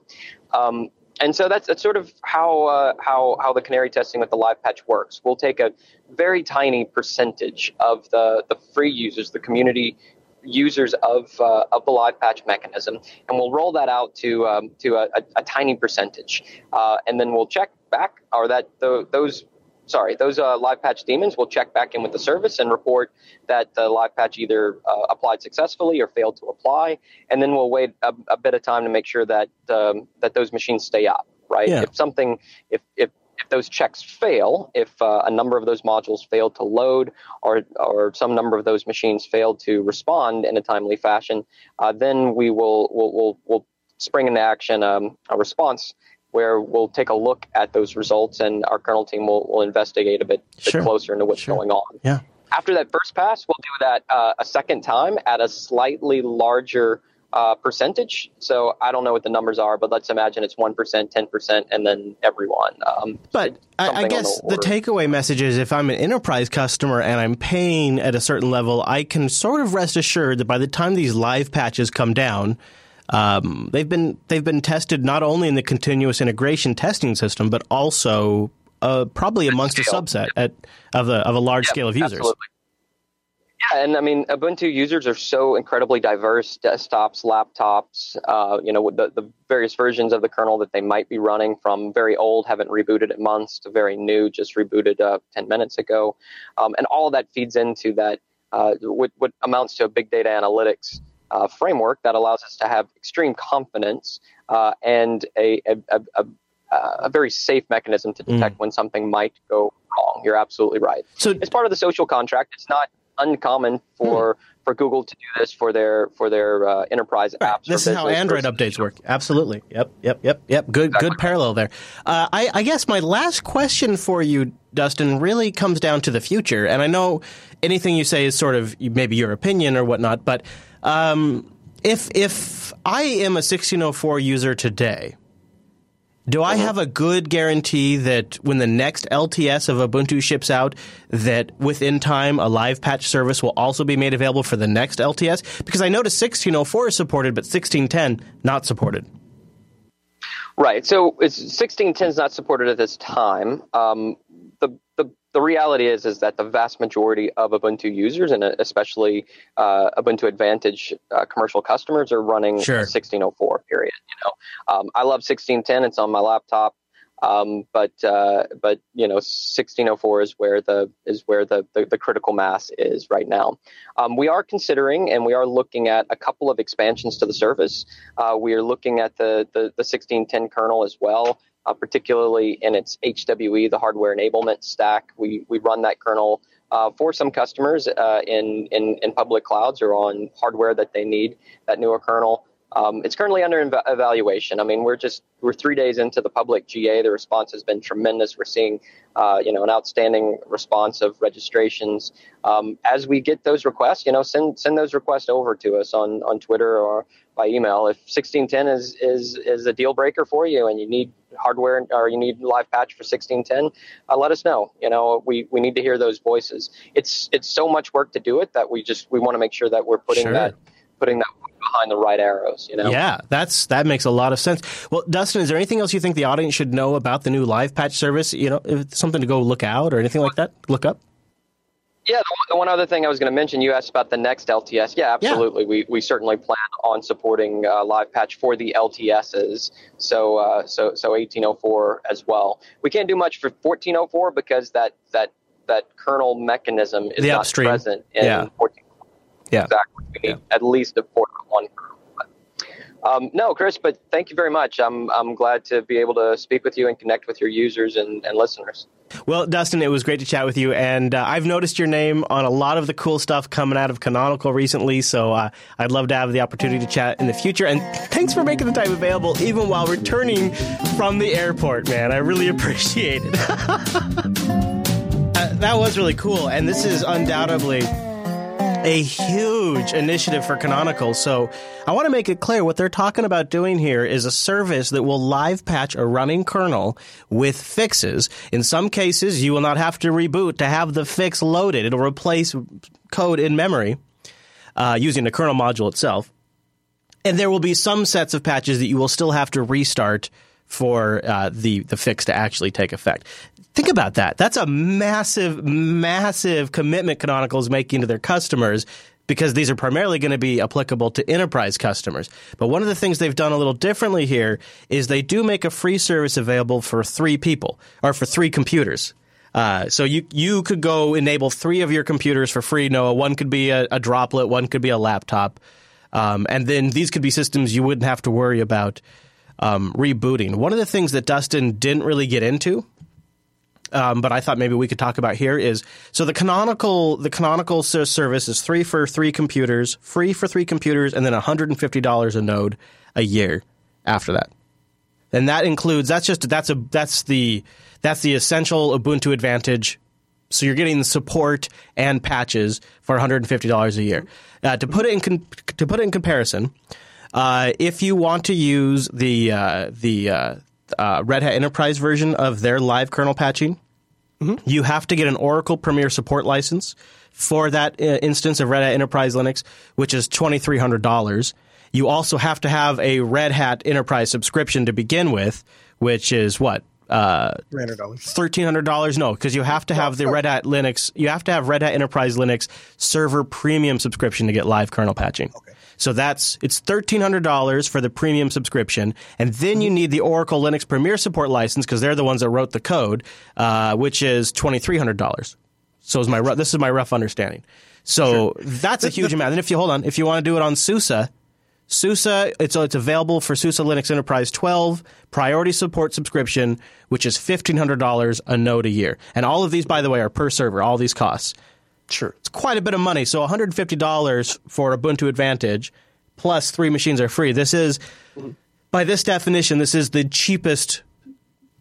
Um, and so that's, that's sort of how uh, how how the canary testing with the live patch works. We'll take a very tiny percentage of the the free users, the community users of uh, of the live patch mechanism, and we'll roll that out to um, to a, a, a, tiny percentage, uh, and then we'll check back or that the, those sorry, those uh, live patch daemons will check back in with the service and report that the live patch either uh, applied successfully or failed to apply, and then we'll wait a, a bit of time to make sure that um, that those machines stay up. Right? Yeah. If something, if if if those checks fail, if uh, a number of those modules fail to load, or or some number of those machines fail to respond in a timely fashion, uh, then we will will will will spring into action um, a response where we'll take a look at those results and our kernel team will, will investigate a bit, bit Sure. closer into what's Sure. going on. Yeah. After that first pass, we'll do that uh, a second time at a slightly larger uh, percentage. So I don't know what the numbers are, but let's imagine it's 1%, 10%, and then everyone. Um, But I, I guess the the takeaway message is if I'm an enterprise customer and I'm paying at a certain level, I can sort of rest assured that by the time these live patches come down, um, they've been they've been tested not only in the continuous integration testing system, but also uh, probably amongst a subset at, of a of a large scale of users. Absolutely. Yeah, and I mean, Ubuntu users are so incredibly diverse: desktops, laptops. Uh, you know, the, the various versions of the kernel that they might be running, from very old, haven't rebooted in months, to very new, just rebooted uh, ten minutes ago, um, and all of that feeds into that uh, what, what amounts to a big data analytics uh, framework that allows us to have extreme confidence uh, and a, a, a, a, a very safe mechanism to detect when something might go wrong. You're absolutely right So it's part of the social contract. It's not uncommon for for Google to do this for their for their uh, enterprise Right. apps. This is how Android versus- updates work. Absolutely. Yep. Yep. Yep. Yep. Good. Good parallel there. Uh, I, I guess my last question for you, Dustin, really comes down to the future. And I know anything you say is sort of maybe your opinion or whatnot, but um, if if I am a 1604 user today. Do I have a good guarantee that when the next LTS of Ubuntu ships out, that within time a live patch service will also be made available for the next LTS? Because I noticed 1604 is supported, but 1610 not supported. Right. So it's 1610 is not supported at this time. Um, the, the the reality is is that the vast majority of Ubuntu users, and especially uh, Ubuntu Advantage uh, commercial customers, are running Sure. 1604. Period. You know, um, I love 1610. It's on my laptop. Um, but uh, but you know, 1604 is where the is where the, the, the critical mass is right now. Um, we are considering and we are looking at a couple of expansions to the service. Uh, we are looking at the, the the 1610 kernel as well, uh, particularly in its HWE, the hardware enablement stack. We we run that kernel. Uh, for some customers uh, in, in in public clouds or on hardware that they need that newer kernel, um, it's currently under evaluation. I mean, we're just we're three days into the public GA. The response has been tremendous. We're seeing, uh, you know, an outstanding response of registrations. Um, as we get those requests, you know, send send those requests over to us on on Twitter or by email. If 1610 is is is a deal breaker for you and you need hardware or you need live patch for 1610, uh, let us know. You know, we we need to hear those voices. It's it's so much work to do it that we just we want to make sure that we're putting Sure. that putting that behind the right arrows. You know. Yeah, that's that makes a lot of sense. Well, Dustin, is there anything else you think the audience should know about the new live patch service? You know, if something to go look out or anything like that? Look up. Yeah, the one, other thing I was going to mention, you asked about the next LTS. Yeah, absolutely. We, we certainly plan on supporting uh, live patch for the LTSs, so uh, so so 1804 as well. We can't do much for 1404 because that that that kernel mechanism is The not upstream. present in Yeah. 14. Yeah. Exactly. We need at least a port one kernel. Um, no, Chris, but thank you very much. I'm I'm glad to be able to speak with you and connect with your users and, and listeners. Well, Dustin, it was great to chat with you, and uh, I've noticed your name on a lot of the cool stuff coming out of Canonical recently. So uh, I'd love to have the opportunity to chat in the future. And thanks for making the time available, even while returning from the airport, man. I really appreciate it. uh, that was really cool, and this is undoubtedly a huge initiative for Canonical. So I want to make it clear what they're talking about doing here is a service that will live patch a running kernel with fixes. In some cases, you will not have to reboot to have the fix loaded. It'll replace code in memory uh, using the kernel module itself. And there will be some sets of patches that you will still have to restart for uh, the the fix to actually take effect. Think about that. That's a massive, massive commitment Canonical is making to their customers because these are primarily going to be applicable to enterprise customers. But one of the things they've done a little differently here is they do make a free service available for three people or for three computers. Uh, so you you could go enable three of your computers for free. Noah, one could be a, a droplet, one could be a laptop, um, and then these could be systems you wouldn't have to worry about um, rebooting. One of the things that Dustin didn't really get into um, but I thought maybe we could talk about here is so the canonical the canonical service is three for three computers, free for three computers, and then one hundred and fifty dollars a node a year after that. And that includes that's just that's a that's the that's the essential Ubuntu Advantage. So you're getting support and patches for one hundred and fifty dollars a year. Uh, to put it in con- to put it in comparison, uh, if you want to use the uh, the uh, uh, Red Hat Enterprise version of their live kernel patching, Mm-hmm. You have to get an Oracle Premier Support license for that uh, instance of Red Hat Enterprise Linux, which is $2,300. You also have to have a Red Hat Enterprise subscription to begin with, which is what? Uh, $300. $1,300? No, because you have to have the Red Hat Linux, you have to have Red Hat Enterprise Linux server premium subscription to get live kernel patching. Okay. So that's it's thirteen hundred dollars for the premium subscription, and then you need the Oracle Linux Premier Support license because they're the ones that wrote the code, uh, which is twenty three hundred dollars. So is my this is my rough understanding. So sure. that's a huge amount. And if you hold on, if you want to do it on SUSE, SUSE, it's, it's available for SUSE Linux Enterprise 12 priority support subscription, which is $1,500 a node a year. And all of these, by the way, are per server, all these costs. Sure. It's quite a bit of money. So $150 for Ubuntu Advantage plus three machines are free. This is, by this definition, this is the cheapest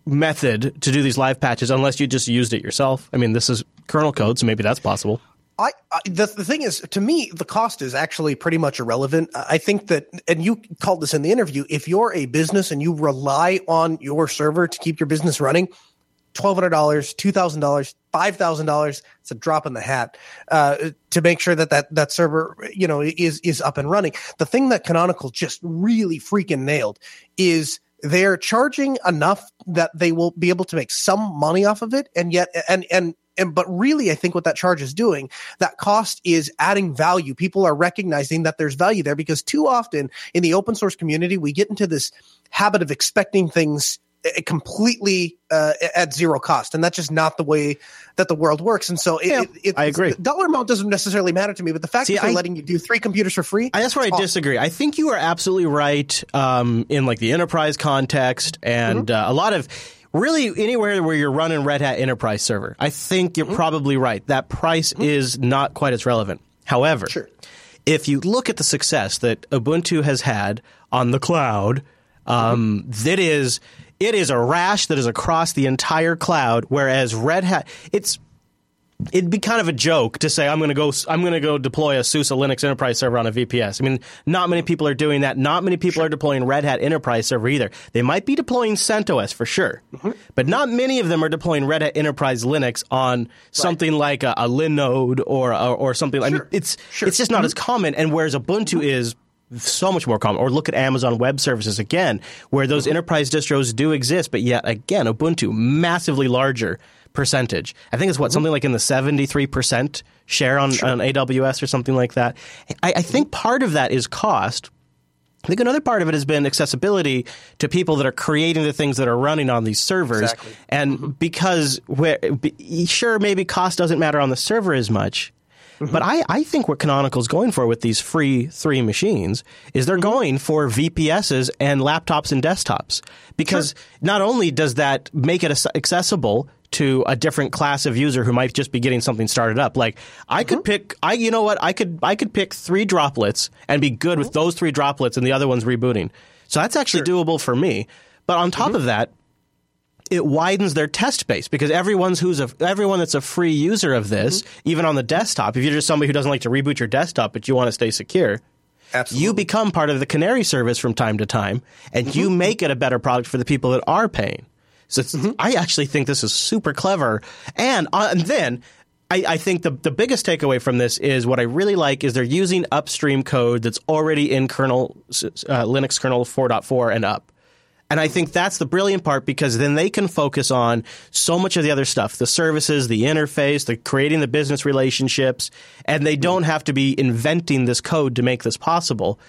method to do these live patches unless you just used it yourself. I mean, this is kernel code, so maybe that's possible. I, I the, the thing is, to me, the cost is actually pretty much irrelevant. I think that, and you called this in the interview, if you're a business and you rely on your server to keep your business running, $1,200, $2,000, five thousand dollars. It's a drop in the hat uh, to make sure that, that that server, you know, is is up and running. The thing that Canonical just really freaking nailed is they're charging enough that they will be able to make some money off of it, and yet and and and but really i think what that charge is doing that cost is adding value people are recognizing that there's value there because too often in the open source community we get into this habit of expecting things completely uh, at zero cost, and that's just not the way that the world works. And so, it, yeah, it, it, I agree. dollar amount doesn't necessarily matter to me, but the fact See, that they're I, letting you do three computers for free. That's where I awesome. disagree. I think you are absolutely right um, in like the enterprise context, and mm-hmm. uh, a lot of really anywhere where you're running Red Hat Enterprise server. I think you're mm-hmm. probably right. That price mm-hmm. is not quite as relevant. However, sure. if you look at the success that Ubuntu has had on the cloud, um, mm-hmm. that is it is a rash that is across the entire cloud, whereas Red Hat, it's it'd be kind of a joke to say I'm going to go I'm going to go deploy a SUSE Linux Enterprise server on a VPS. I mean, not many people are doing that. Not many people sure. are deploying Red Hat Enterprise server either. They might be deploying CentOS for sure, mm-hmm. but not many of them are deploying Red Hat Enterprise Linux on something like a, a Linode or or, or something. Sure. I mean, it's sure. it's just not mm-hmm. as common. And whereas Ubuntu mm-hmm. is so much more common. Or look at Amazon Web Services again, where those enterprise distros do exist, but yet again, Ubuntu massively larger percentage. I think it's what mm-hmm. something like in the seventy three percent share on, sure. on AWS or something like that. I, I think part of that is cost. I think another part of it has been accessibility to people that are creating the things that are running on these servers. Exactly. And mm-hmm. because where, sure, maybe cost doesn't matter on the server as much, But I, I think what Canonical's going for with these free three machines is they're mm-hmm. going for VPSs and laptops and desktops. Because not only does that make it accessible to a different class of user who might just be getting something started up. Like I could mm-hmm. pick, I you know what, I could I could pick three droplets and be good mm-hmm. with those three droplets and the other one's rebooting. So that's actually doable for me. But on top of that, it widens their test base because everyone's who's a, everyone that's a free user of this, even on the desktop. If you're just somebody who doesn't like to reboot your desktop but you want to stay secure, Absolutely. you become part of the Canary service from time to time, and you make it a better product for the people that are paying. So it's, I actually think this is super clever. And, uh, and then I, I think the the biggest takeaway from this is what I really like is they're using upstream code that's already in kernel uh, Linux kernel 4.4 and up. And I think that's the brilliant part because then they can focus on so much of the other stuff, the services, the interface, the creating the business relationships, and they don't have to be inventing this code to make this possible.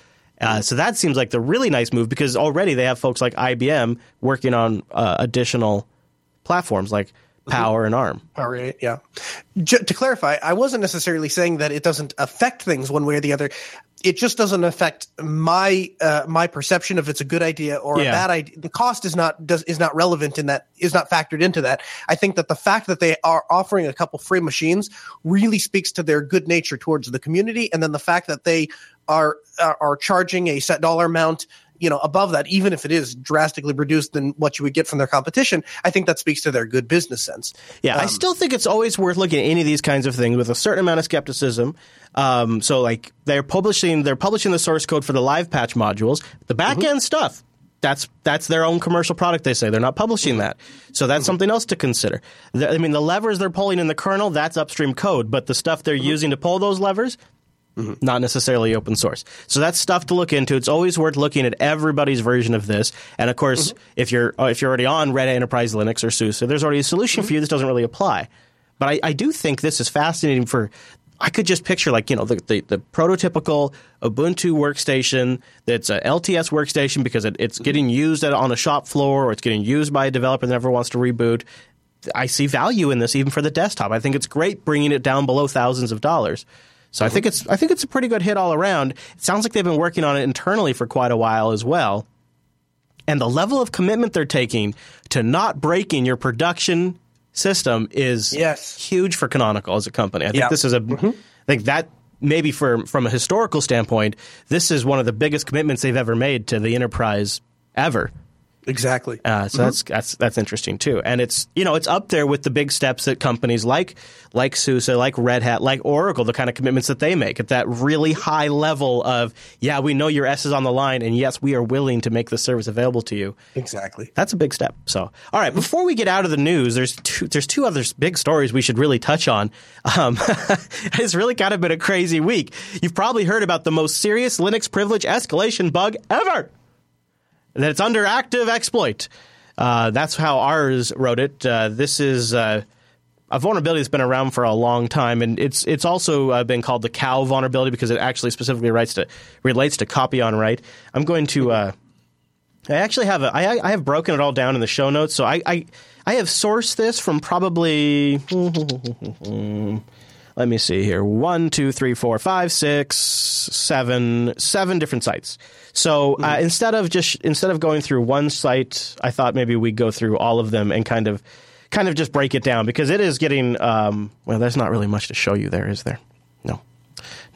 Uh, so that seems like the really nice move because already they have folks like IBM working on uh, additional platforms. Like Power and ARM. All right, yeah. J- to clarify, I wasn't necessarily saying that it doesn't affect things one way or the other. It just doesn't affect my uh, my perception if it's a good idea or Yeah. a bad idea. The cost is not does is not relevant in that is not factored into that. I think that the fact that they are offering a couple free machines really speaks to their good nature towards the community, and then the fact that they are are, are charging a set dollar amount you know above that even if it is drastically reduced than what you would get from their competition i think that speaks to their good business sense Yeah, I um, still think it's always worth looking at any of these kinds of things with a certain amount of skepticism. Um, so, like they're publishing, they're publishing the source code for the live patch modules. The back mm-hmm. end stuff, that's that's their own commercial product. They say they're not publishing that, so that's mm-hmm. something else to consider. The, I mean, the levers they're pulling in the kernel, that's upstream code, but the stuff they're mm-hmm. using to pull those levers, Mm-hmm. not necessarily open source. So that's stuff to look into. It's always worth looking at everybody's version of this. And of course, mm-hmm. if you're uh, if you're already on Red Hat Enterprise Linux or SUSE, there's already a solution mm-hmm. for you. This doesn't really apply. But I, I do think this is fascinating for. I could just picture like you know the, the, the prototypical Ubuntu workstation that's a LTS workstation because it, it's getting used at, on a shop floor or it's getting used by a developer that never wants to reboot. I see value in this even for the desktop. I think it's great bringing it down below thousands of dollars. So I think it's I think it's a pretty good hit all around. It sounds like they've been working on it internally for quite a while as well. And the level of commitment they're taking to not breaking your production system is Yes. huge for Canonical as a company. I think this is a mm-hmm. I think that maybe for from a historical standpoint, this is one of the biggest commitments they've ever made to the enterprise ever. Exactly Uh, so that's that's that's interesting too, and it's you know it's up there with the big steps that companies like like SUSE, like Red Hat, like Oracle, the kind of commitments that they make at that really high level of yeah, we know your S is on the line, and yes, we are willing to make the service available to you. exactly That's a big step. So, all right, before we get out of the news, there's two, there's two other big stories we should really touch on. Um, it's really kind of been a crazy week. You've probably heard about the most serious Linux privilege escalation bug ever. That it's under active exploit. Uh, that's how Ars wrote it. Uh, this is uh, a vulnerability that's been around for a long time, and it's it's also uh, been called the cow vulnerability because it actually specifically writes to relates to copy on write. I'm going to. Uh, I actually have a, I, I have broken it all down in the show notes. So I, I, I have sourced this from probably, let me see here, one, two, three, four, five, six, seven, seven different sites. So uh, instead of just instead of going through one site, I thought maybe we'd go through all of them and kind of, kind of just break it down because it is getting. Um, well, there's not really much to show you there, is there? No.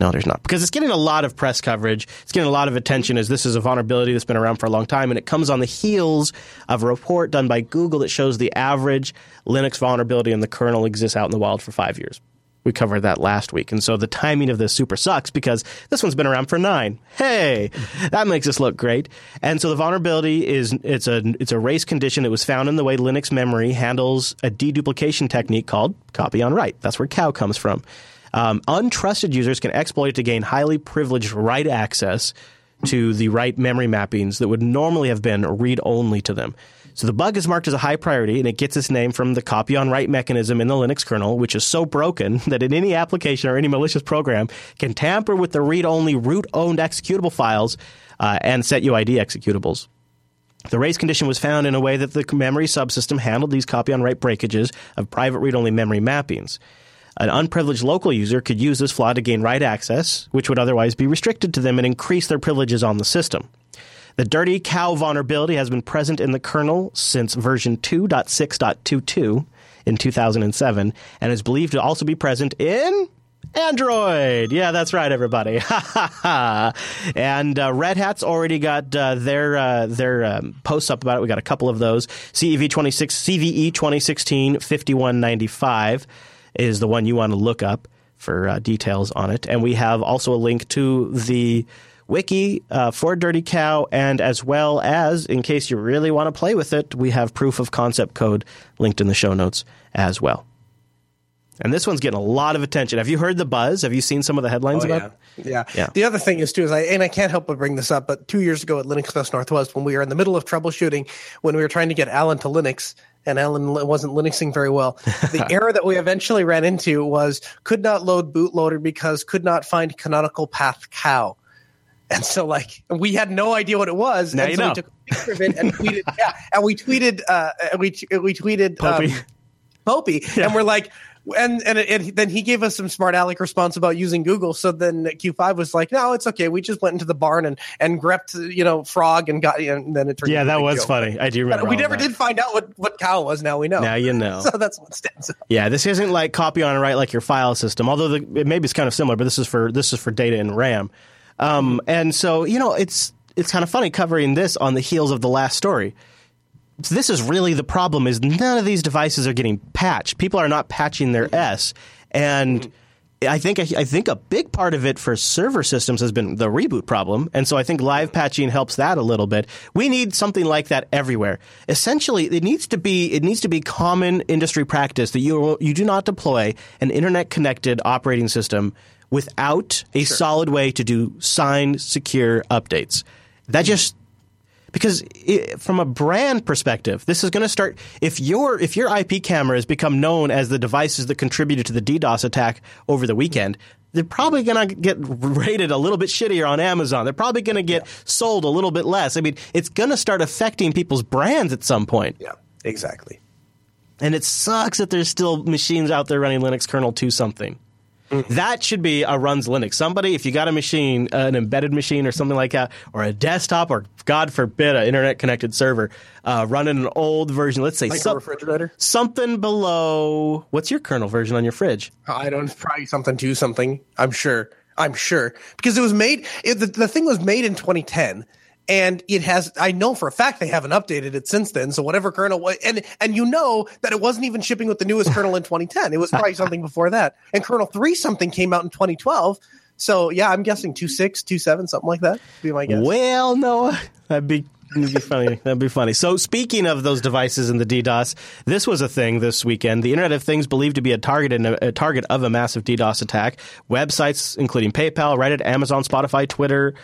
No, there's not. Because it's getting a lot of press coverage. It's getting a lot of attention as this is a vulnerability that's been around for a long time. And it comes on the heels of a report done by Google that shows the average Linux vulnerability in the kernel exists out in the wild for five years. We covered that last week. And so the timing of this super sucks because this one's been around for nine. Hey, that makes us look great. And so the vulnerability is it's a it's a race condition that was found in the way Linux memory handles a deduplication technique called copy on write. That's where cow comes from. Um, untrusted users can exploit it to gain highly privileged write access to the write memory mappings that would normally have been read only to them. So the bug is marked as a high priority, and it gets its name from the copy on write mechanism in the Linux kernel, which is so broken that in any application or any malicious program can tamper with the read only root owned executable files uh, and set UID executables. The race condition was found in a way that the memory subsystem handled these copy on write breakages of private read only memory mappings. An unprivileged local user could use this flaw to gain write access, which would otherwise be restricted to them and increase their privileges on the system. The dirty cow vulnerability has been present in the kernel since version 2.6.22 in 2007 and is believed to also be present in Android. Yeah, that's right, everybody. and uh, Red Hat's already got uh, their uh, their um, posts up about it. We got a couple of those. CEV 26 CVE 2016 5195 is the one you want to look up for uh, details on it. And we have also a link to the wiki uh, for Dirty Cow, and as well as, in case you really want to play with it, we have proof of concept code linked in the show notes as well. And this one's getting a lot of attention. Have you heard the buzz? Have you seen some of the headlines Oh, about yeah. it? yeah. Yeah. The other thing is too is I and I can't help but bring this up, but two years ago at Linux Fest Northwest, when we were in the middle of troubleshooting, when we were trying to get Alan to Linux, and Alan wasn't Linuxing very well, the error that we eventually ran into was could not load bootloader because could not find canonical path cow. And so, like, we had no idea what it was. Now and you so know. we took a picture of it and tweeted, yeah, and we tweeted, uh, and we we tweeted, Popey. um, Popey, and we're like, and and, and then he gave us some smart aleck response about using Google. So then Q5 was like, no, it's okay. We just went into the barn and and grepped, you know, frog and got, and then it turned. Yeah, that was joke. funny. I do remember. But we never that. did find out what what cow was. Now we know. Now you know. So that's what stands out. Yeah, this isn't like copy on and write like your file system. Although the, it maybe it's kind of similar, but this is for this is for data and RAM. Um, and so you know, it's it's kind of funny covering this on the heels of the last story. This is really the problem: is none of these devices are getting patched. People are not patching their S, and I think I think a big part of it for server systems has been the reboot problem, and so I think live patching helps that a little bit. We need something like that everywhere. Essentially, it needs to be it needs to be common industry practice that you you do not deploy an internet connected operating system without a solid way to do signed secure updates. That hmm. just because it, from a brand perspective, this is going to start. If your if your IP camera has become known as the devices that contributed to the DDoS attack over the weekend, they're probably going to get rated a little bit shittier on Amazon. They're probably going to get sold a little bit less. I mean, it's going to start affecting people's brands at some point. Yeah, exactly. And it sucks that there's still machines out there running Linux kernel 2 something. That should be a runs Linux. Somebody, if you got a machine, uh, an embedded machine or something like that, or a desktop, or God forbid, an internet connected server, uh, running an old version, let's say Like a some- refrigerator. something below. What's your kernel version on your fridge? I don't probably something to something. I'm sure. I'm sure because it was made. It, the, the thing was made in 2010, and it has. I know for a fact they haven't updated it since then. So whatever kernel was, and and you know that it wasn't even shipping with the newest kernel in 2010. It was probably something before that. And kernel three something came out in 2012. So yeah, I'm guessing two six, two seven, something like that. would Be my guess. Well, Noah, that'd be. That'd be funny. That'd be funny. So, speaking of those devices and the DDoS, this was a thing this weekend. The Internet of Things believed to be a target in a, a target of a massive DDoS attack. Websites, including PayPal, Reddit, Amazon, Spotify, Twitter,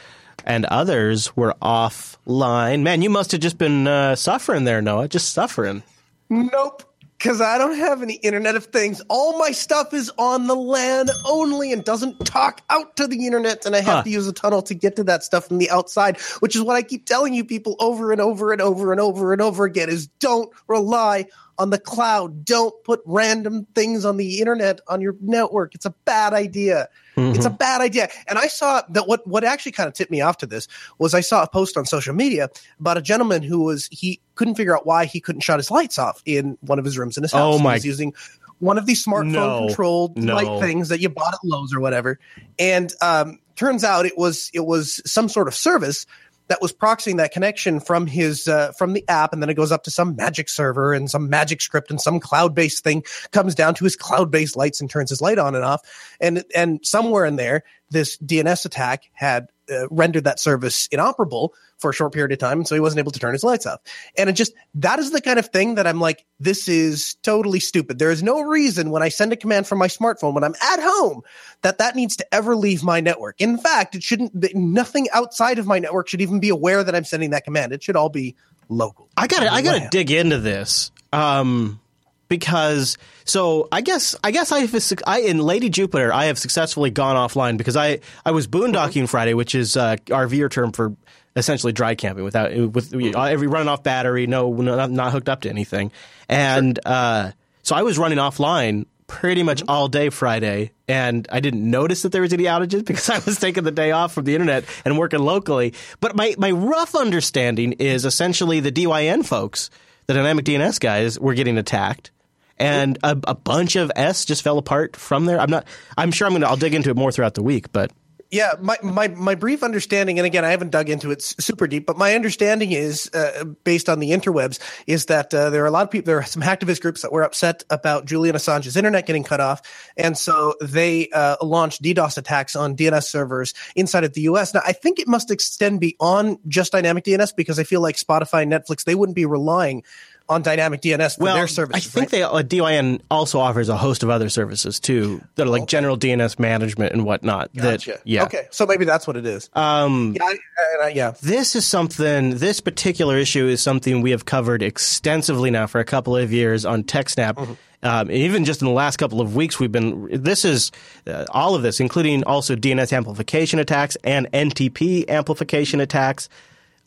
and others, were offline. Man, you must have just been uh, suffering there, Noah. Just suffering. Nope. Because I don't have any Internet of Things. All my stuff is on the LAN only and doesn't talk out to the internet. And I have Huh. to use a tunnel to get to that stuff from the outside, which is what I keep telling you people over and over and over and over and over again is don't rely on the cloud. Don't put random things on the internet on your network. It's a bad idea. It's a bad idea. And I saw that what, what actually kind of tipped me off to this was I saw a post on social media about a gentleman who was, he couldn't figure out why he couldn't shut his lights off in one of his rooms in his house. Oh my- He was using one of these smartphone No. controlled No. light things that you bought at Lowe's or whatever. And um, turns out it was it was some sort of service that was proxying that connection from his uh, from the app, and then it goes up to some magic server and some magic script and some cloud based thing comes down to his cloud based lights and turns his light on and off. And and somewhere in there, this DNS attack had uh, rendered that service inoperable for a short period of time, and so he wasn't able to turn his lights off. And it just that is the kind of thing that I'm like, this is totally stupid. There is no reason when I send a command from my smartphone when I'm at home that that needs to ever leave my network. In fact, it shouldn't. th- Nothing outside of my network should even be aware that I'm sending that command. It should all be local. I gotta I gotta Wow. dig into this. Um because so I guess I guess I have I in Lady Jupiter I have successfully gone offline because I I was boondocking Friday, which is uh, our VR term for essentially dry camping without with every running off battery, no, no not, not hooked up to anything, and uh, so I was running offline pretty much all day Friday, and I didn't notice that there was any outages because I was taking the day off from the internet and working locally. But my, my rough understanding is essentially the DYN folks, the dynamic DNS guys, were getting attacked. And a, a bunch of S just fell apart from there. I'm not. I'm sure I'm gonna. I'll dig into it more throughout the week. But Yeah, my, my, my brief understanding, and again, I haven't dug into it super deep, but my understanding is, uh, based on the interwebs, is that uh, there are a lot of people, there are some hacktivist groups that were upset about Julian Assange's internet getting cut off, and so they uh, launched DDoS attacks on DNS servers inside of the US. Now, I think it must extend beyond just dynamic DNS because I feel like Spotify, Netflix, they wouldn't be relying on dynamic DNS for well, their services. I think right? they uh, DYN also offers a host of other services too that are like general DNS management and whatnot. Gotcha. That yeah. Okay, so maybe that's what it is. Um, yeah, I, I- yeah. this is something. This particular issue is something we have covered extensively now for a couple of years on TechSnap. Mm-hmm. Um, even just in the last couple of weeks, we've been. This is uh, all of this, including also DNS amplification attacks and NTP amplification attacks.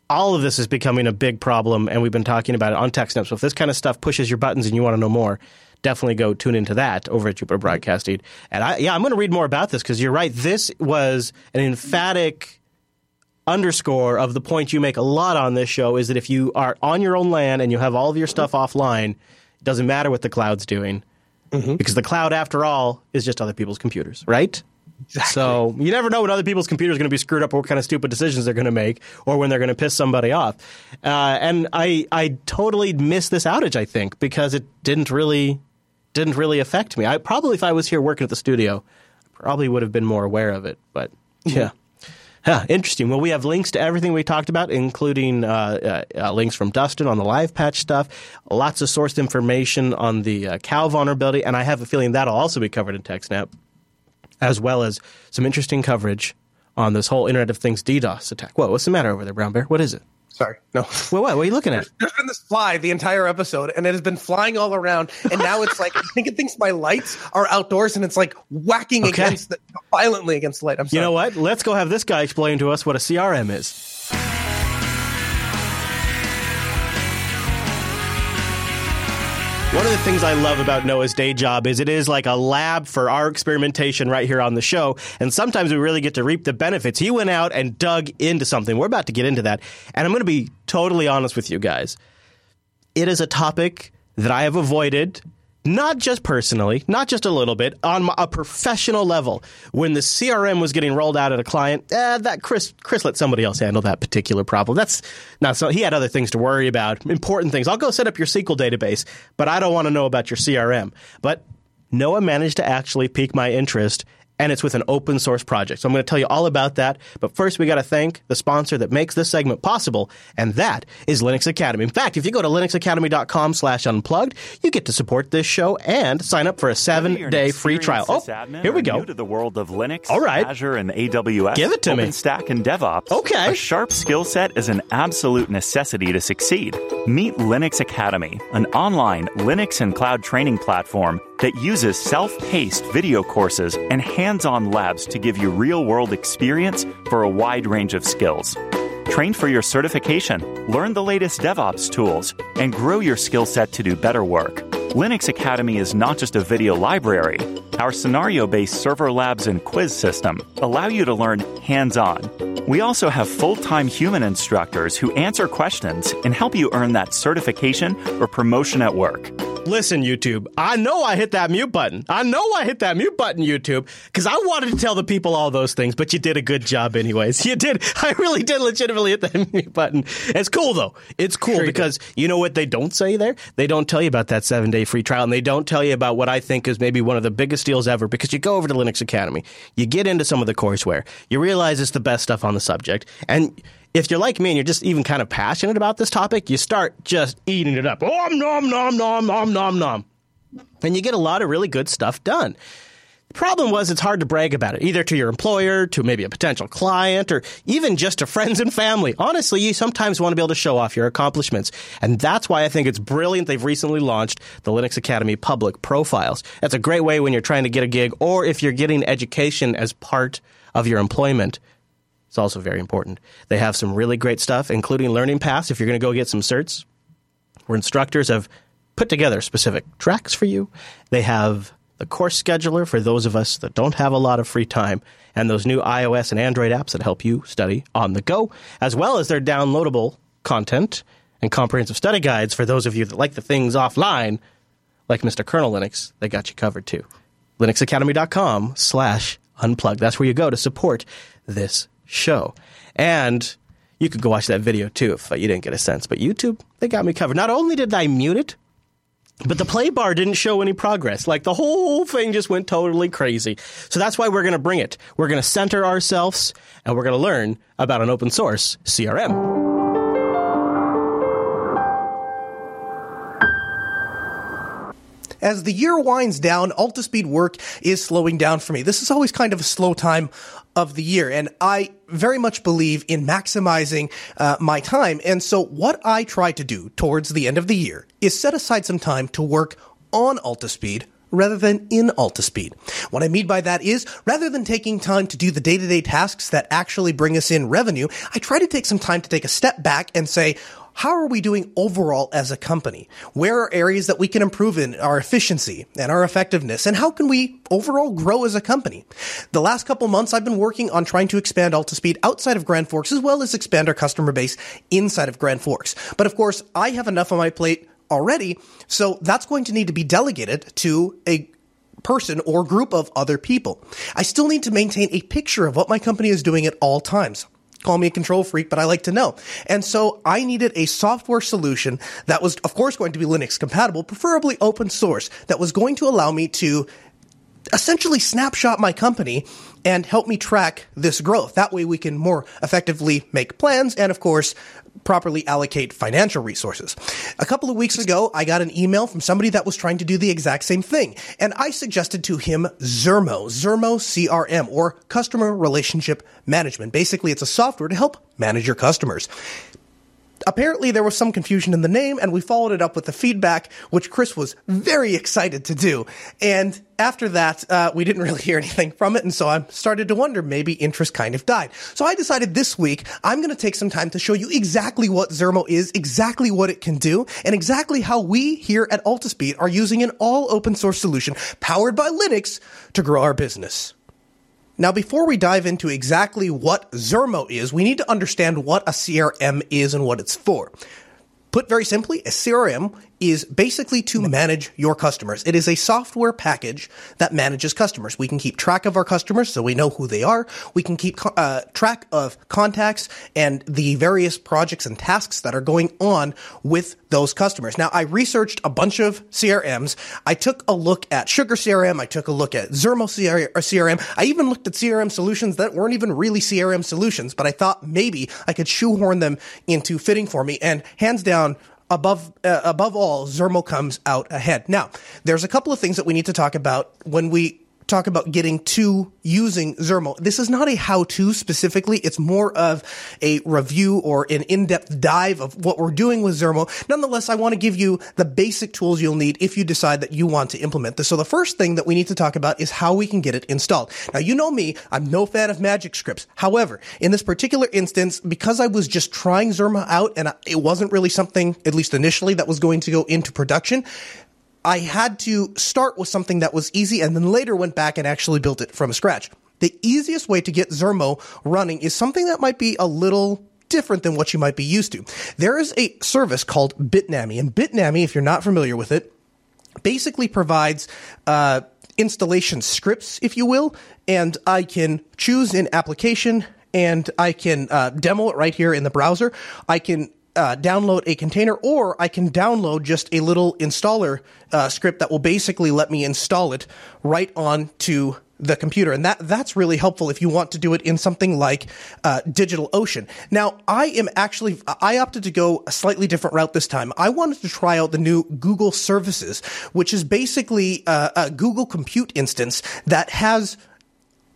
All of this is becoming a big problem, and we've been talking about it on TechSnap. So if this kind of stuff pushes your buttons and you want to know more, definitely go tune into that over at Jupiter Broadcasting. And I, yeah, I'm going to read more about this because you're right. This was an emphatic underscore of the point you make a lot on this show is that if you are on your own LAN and you have all of your stuff offline, it doesn't matter what the cloud's doing mm-hmm. because the cloud, after all, is just other people's computers, right? So you never know when other people's computers are going to be screwed up or what kind of stupid decisions they're going to make or when they're going to piss somebody off. Uh, and I I totally missed this outage. I think because it didn't really didn't really affect me. I probably if I was here working at the studio, I probably would have been more aware of it. But yeah. Huh, interesting. Well, we have links to everything we talked about, including uh, uh, uh, links from Dustin on the live patch stuff, lots of sourced information on the uh, cow vulnerability, and I have a feeling that'll also be covered in TechSnap, as well as some interesting coverage on this whole Internet of Things DDoS attack. Whoa, what's the matter over there, Brown Bear? What is it? Sorry, no. Well, what, what are you looking at? There's been this fly the entire episode, and it has been flying all around. And now it's like I think it thinks my lights are outdoors, and it's like whacking Okay. against the, violently against the light. I'm sorry. You know what? Let's go have this guy explain to us what a CRM is. One of the things I love about Noah's day job is it is like a lab for our experimentation right here on the show. And sometimes we really get to reap the benefits. He went out and dug into something. We're about to get into that. And I'm going to be totally honest with you guys. It is a topic that I have avoided, not just personally, not just a little bit, on a professional level. When the CRM was getting rolled out at a client, eh, that Chris Chris let somebody else handle that particular problem. That's not so. He had other things to worry about, important things. I'll go set up your SQL database, but I don't want to know about your CRM. But Noah managed to actually pique my interest. And it's with an open source project. So I'm going to tell you all about that. But first, we got to thank the sponsor that makes this segment possible, and that is Linux Academy. In fact, if you go to linuxacademy.com slash unplugged, you get to support this show and sign up for a seven day free trial. Oh, here we go. To the world of Linux, All right. Azure, and AWS. Give it to me. OpenStack and DevOps. Okay. A sharp skill set is an absolute necessity to succeed. Meet Linux Academy, an online Linux and cloud training platform that uses self-paced video courses and hands-on labs to give you real-world experience for a wide range of skills. Train for your certification, learn the latest DevOps tools, and grow your skill set to do better work. Linux Academy is not just a video library. Our scenario based server labs and quiz system allow you to learn hands on. We also have full time human instructors who answer questions and help you earn that certification or promotion at work. Listen, YouTube, I know I hit that mute button. I know I hit that mute button, YouTube, because I wanted to tell the people all those things, but you did a good job anyways. You did. I really did legitimately hit that mute button. It's cool, though. It's cool because you know what they don't say there? They don't tell you about that seven day free trial, and they don't tell you about what I think is maybe one of the biggest deals ever because you go over to Linux Academy, you get into some of the courseware, you realize it's the best stuff on the subject, and if you're like me and you're just even kind of passionate about this topic, you start just eating it up. Oh, nom, nom, nom, nom, nom, nom. And you get a lot of really good stuff done. Problem was it's hard to brag about it, either to your employer, to maybe a potential client, or even just to friends and family. Honestly, you sometimes want to be able to show off your accomplishments. And that's why I think it's brilliant they've recently launched the Linux Academy public profiles. That's a great way when you're trying to get a gig or if you're getting education as part of your employment. It's also very important. They have some really great stuff, including Learning Paths if you're going to go get some certs, where instructors have put together specific tracks for you. They have the course scheduler for those of us that don't have a lot of free time, and those new iOS and Android apps that help you study on the go, as well as their downloadable content and comprehensive study guides for those of you that like the things offline, like Mr. Kernel Linux, they got you covered too. linuxacademy.com slash unplug. That's where you go to support this show. And you could go watch that video too if you didn't get a sense. But YouTube, they got me covered. Not only did I mute it, but the play bar didn't show any progress. Like the whole thing just went totally crazy. So that's why we're going to bring it. We're going to center ourselves and we're going to learn about an open source CRM. As the year winds down, Altispeed work is slowing down for me. This is always kind of a slow time of the year, and I very much believe in maximizing uh, my time. And so, what I try to do towards the end of the year is set aside some time to work on Altispeed rather than in Altispeed. What I mean by that is, rather than taking time to do the day-to-day tasks that actually bring us in revenue, I try to take some time to take a step back and say, how are we doing overall as a company? Where are areas that we can improve in our efficiency and our effectiveness? And how can we overall grow as a company? The last couple months, I've been working on trying to expand Altispeed outside of Grand Forks as well as expand our customer base inside of Grand Forks. But of course, I have enough on my plate already, so that's going to need to be delegated to a person or group of other people. I still need to maintain a picture of what my company is doing at all times call me a control freak, but I like to know. And so I needed a software solution that was, of course, going to be Linux compatible, preferably open source, that was going to allow me to essentially snapshot my company and help me track this growth. That way we can more effectively make plans and, of course, properly allocate financial resources. A couple of weeks ago, I got an email from somebody that was trying to do the exact same thing, and I suggested to him Zurmo, Zurmo CRM, or Customer Relationship Management. Basically, it's a software to help manage your customers apparently there was some confusion in the name and we followed it up with the feedback which chris was very excited to do. And after that uh, we didn't really hear anything from it and so i started to wonder maybe interest kind of died. So i decided this week i'm going to take some time to show you exactly what Zurmo is exactly what it can do and exactly how we here at Altispeed are using an all open source solution powered by linux to grow our business now, before we dive into exactly what Zurmo is, we need to understand what a CRM is and what it's for. Put very simply, a CRM is basically to manage your customers. It is a software package that manages customers. We can keep track of our customers so we know who they are. We can keep uh, track of contacts and the various projects and tasks that are going on with those customers. Now, I researched a bunch of CRMs. I took a look at Sugar CRM. I took a look at Zurmo CRM. I even looked at CRM solutions that weren't even really CRM solutions, but I thought maybe I could shoehorn them into fitting for me. And hands down, above uh, above all, Zurmo comes out ahead. Now, there's a couple of things that we need to talk about when we talk about getting to using Zurmo. This is not a how-to specifically. It's more of a review or an in-depth dive of what we're doing with Zurmo. Nonetheless, I want to give you the basic tools you'll need if you decide that you want to implement this. So the first thing that we need to talk about is how we can get it installed. Now, you know me, I'm no fan of magic scripts. However, in this particular instance, because I was just trying Zurmo out and it wasn't really something, at least initially, that was going to go into production, I had to start with something that was easy and then later went back and actually built it from scratch. The easiest way to get Zurmo running is something that might be a little different than what you might be used to. There is a service called Bitnami, and Bitnami, if you're not familiar with it, basically provides uh, installation scripts, if you will, and I can choose an application and I can uh, demo it right here in the browser. I can uh, download a container, or I can download just a little installer uh, script that will basically let me install it right onto the computer. And that, that's really helpful if you want to do it in something like uh, DigitalOcean. Now, I am actually, I opted to go a slightly different route this time. I wanted to try out the new Google Services, which is basically uh, a Google Compute instance that has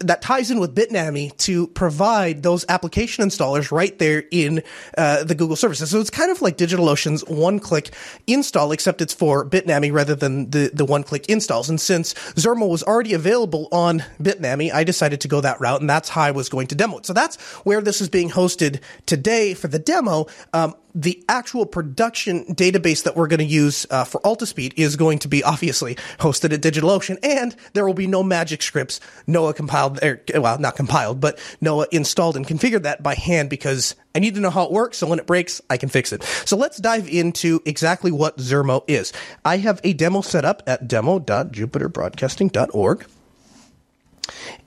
that ties in with Bitnami to provide those application installers right there in uh, the Google services. So it's kind of like DigitalOcean's one-click install, except it's for Bitnami rather than the the one-click installs. And since Zurmo was already available on Bitnami, I decided to go that route, and that's how I was going to demo it. So that's where this is being hosted today for the demo. Um, the actual production database that we're going to use uh, for Altispeed is going to be obviously hosted at DigitalOcean, and there will be no magic scripts. Noah compiled, er, well, not compiled, but Noah installed and configured that by hand because I need to know how it works. So when it breaks, I can fix it. So let's dive into exactly what Zurmo is. I have a demo set up at demo.jupiterbroadcasting.org,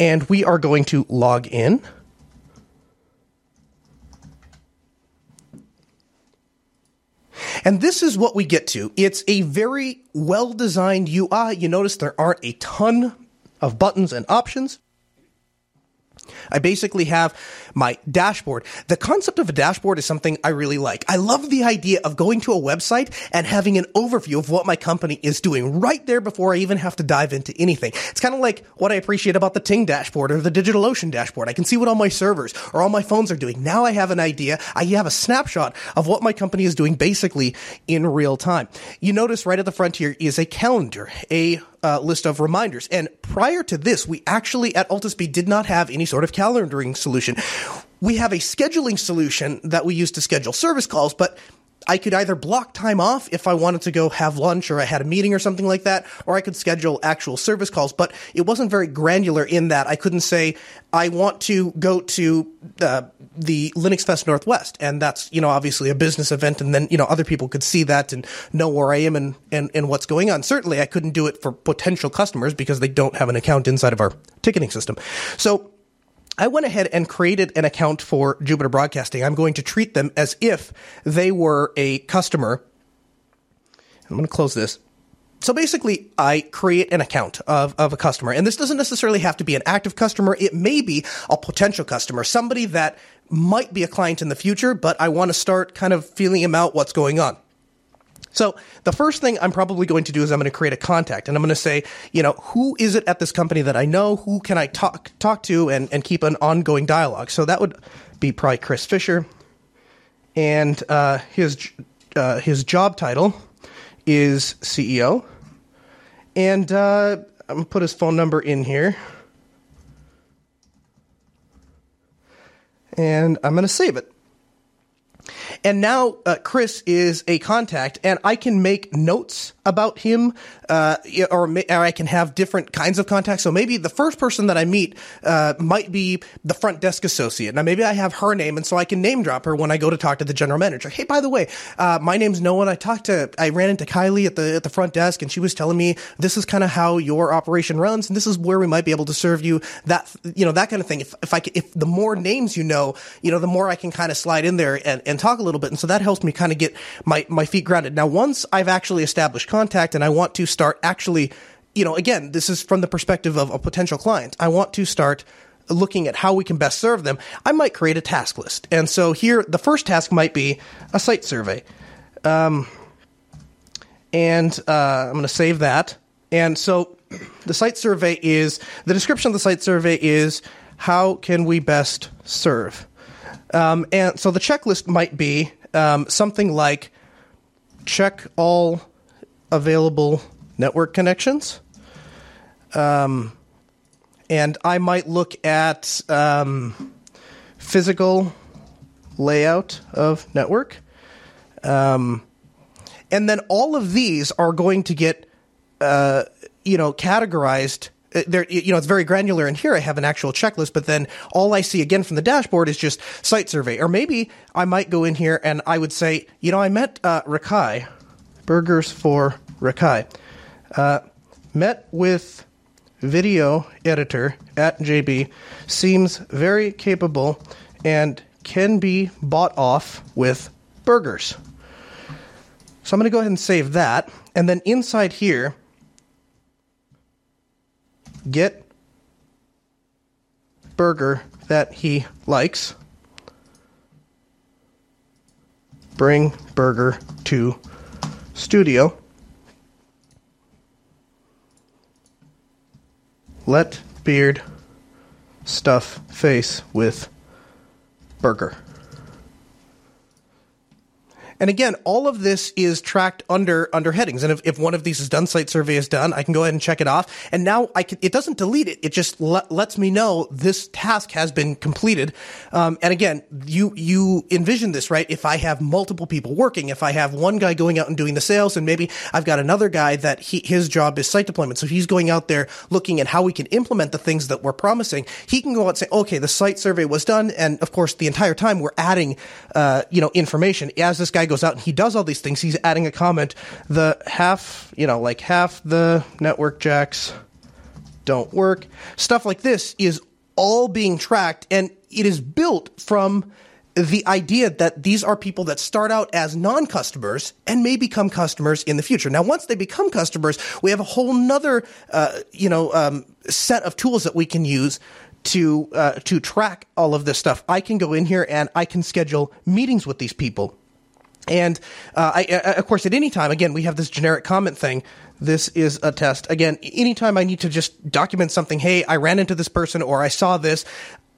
and we are going to log in. And this is what we get to. It's a very well designed UI. You notice there aren't a ton of buttons and options. I basically have my dashboard. The concept of a dashboard is something I really like. I love the idea of going to a website and having an overview of what my company is doing right there before I even have to dive into anything. It's kind of like what I appreciate about the Ting dashboard or the DigitalOcean dashboard. I can see what all my servers or all my phones are doing. Now I have an idea. I have a snapshot of what my company is doing basically in real time. You notice right at the front here is a calendar, a uh, list of reminders. And prior to this, we actually at Altispeed did not have any sort of calendaring solution. We have a scheduling solution that we use to schedule service calls, but I could either block time off if I wanted to go have lunch or I had a meeting or something like that, or I could schedule actual service calls. But it wasn't very granular in that I couldn't say I want to go to uh, the Linux Fest Northwest, and that's you know obviously a business event, and then you know other people could see that and know where I am and and, and what's going on. Certainly, I couldn't do it for potential customers because they don't have an account inside of our ticketing system. So I went ahead and created an account for Jupiter Broadcasting. I'm going to treat them as if they were a customer. I'm going to close this. So basically, I create an account of, of a customer, and this doesn't necessarily have to be an active customer. It may be a potential customer, somebody that might be a client in the future, but I want to start kind of feeling him out what's going on. So the first thing I'm probably going to do is I'm going to create a contact and I'm going to say, you know, who is it at this company that I know? Who can I talk talk to and, and keep an ongoing dialogue? So that would be probably Chris Fisher, and uh, his uh, his job title is CEO, and uh, I'm gonna put his phone number in here, and I'm gonna save it. And now uh, Chris is a contact, and I can make notes about him, uh, or, or, I can have different kinds of contacts. So maybe the first person that I meet uh, might be the front desk associate. Now maybe I have her name, and so I can name drop her when I go to talk to the general manager. Hey, by the way, uh, my name's Noah. I talked to, I ran into Kylie at the at the front desk, and she was telling me this is kind of how your operation runs, and this is where we might be able to serve you. That you know that kind of thing. If if I if the more names you know, you know, the more I can kind of slide in there and, and talk a little bit, and so that helps me kind of get my my feet grounded. Now, once I've actually established contact and I want to start actually, you know, again, this is from the perspective of a potential client. I want to start looking at how we can best serve them. I might create a task list. And so here, the first task might be a site survey. Um, and uh, I'm going to save that. And so the site survey is the description of the site survey is how can we best serve? Um, and so the checklist might be um, something like check all available network connections. Um, and I might look at um, physical layout of network. Um, and then all of these are going to get, uh, you know, categorized. Uh, there, you know, it's very granular. And here I have an actual checklist, but then all I see again from the dashboard is just site survey. Or maybe I might go in here and I would say, you know, I met uh, Rakai, Burgers for Rakai. Uh, met with video editor at JB, seems very capable and can be bought off with burgers. So I'm going to go ahead and save that. And then inside here, get burger that he likes. Bring burger to studio. Let Beard stuff face with burger. And again, all of this is tracked under under headings. And if, if one of these is done, site survey is done, I can go ahead and check it off. And now I can, it doesn't delete it. It just le- lets me know this task has been completed. Um, and again, you, you envision this, right? If I have multiple people working, if I have one guy going out and doing the sales and maybe I've got another guy that he, his job is site deployment. So he's going out there looking at how we can implement the things that we're promising. He can go out and say, okay, the site survey was done. And of course, the entire time we're adding, uh, you know, information as this guy goes out and he does all these things. He's adding a comment. The half, you know, like half the network jacks don't work. Stuff like this is all being tracked and it is built from the idea that these are people that start out as non-customers and may become customers in the future. Now, once they become customers, we have a whole nother, uh, you know, um, set of tools that we can use to uh, to track all of this stuff. I can go in here and I can schedule meetings with these people. And uh, I, uh, of course, at any time, again, we have this generic comment thing. This is a test. Again, anytime I need to just document something, hey, I ran into this person or I saw this,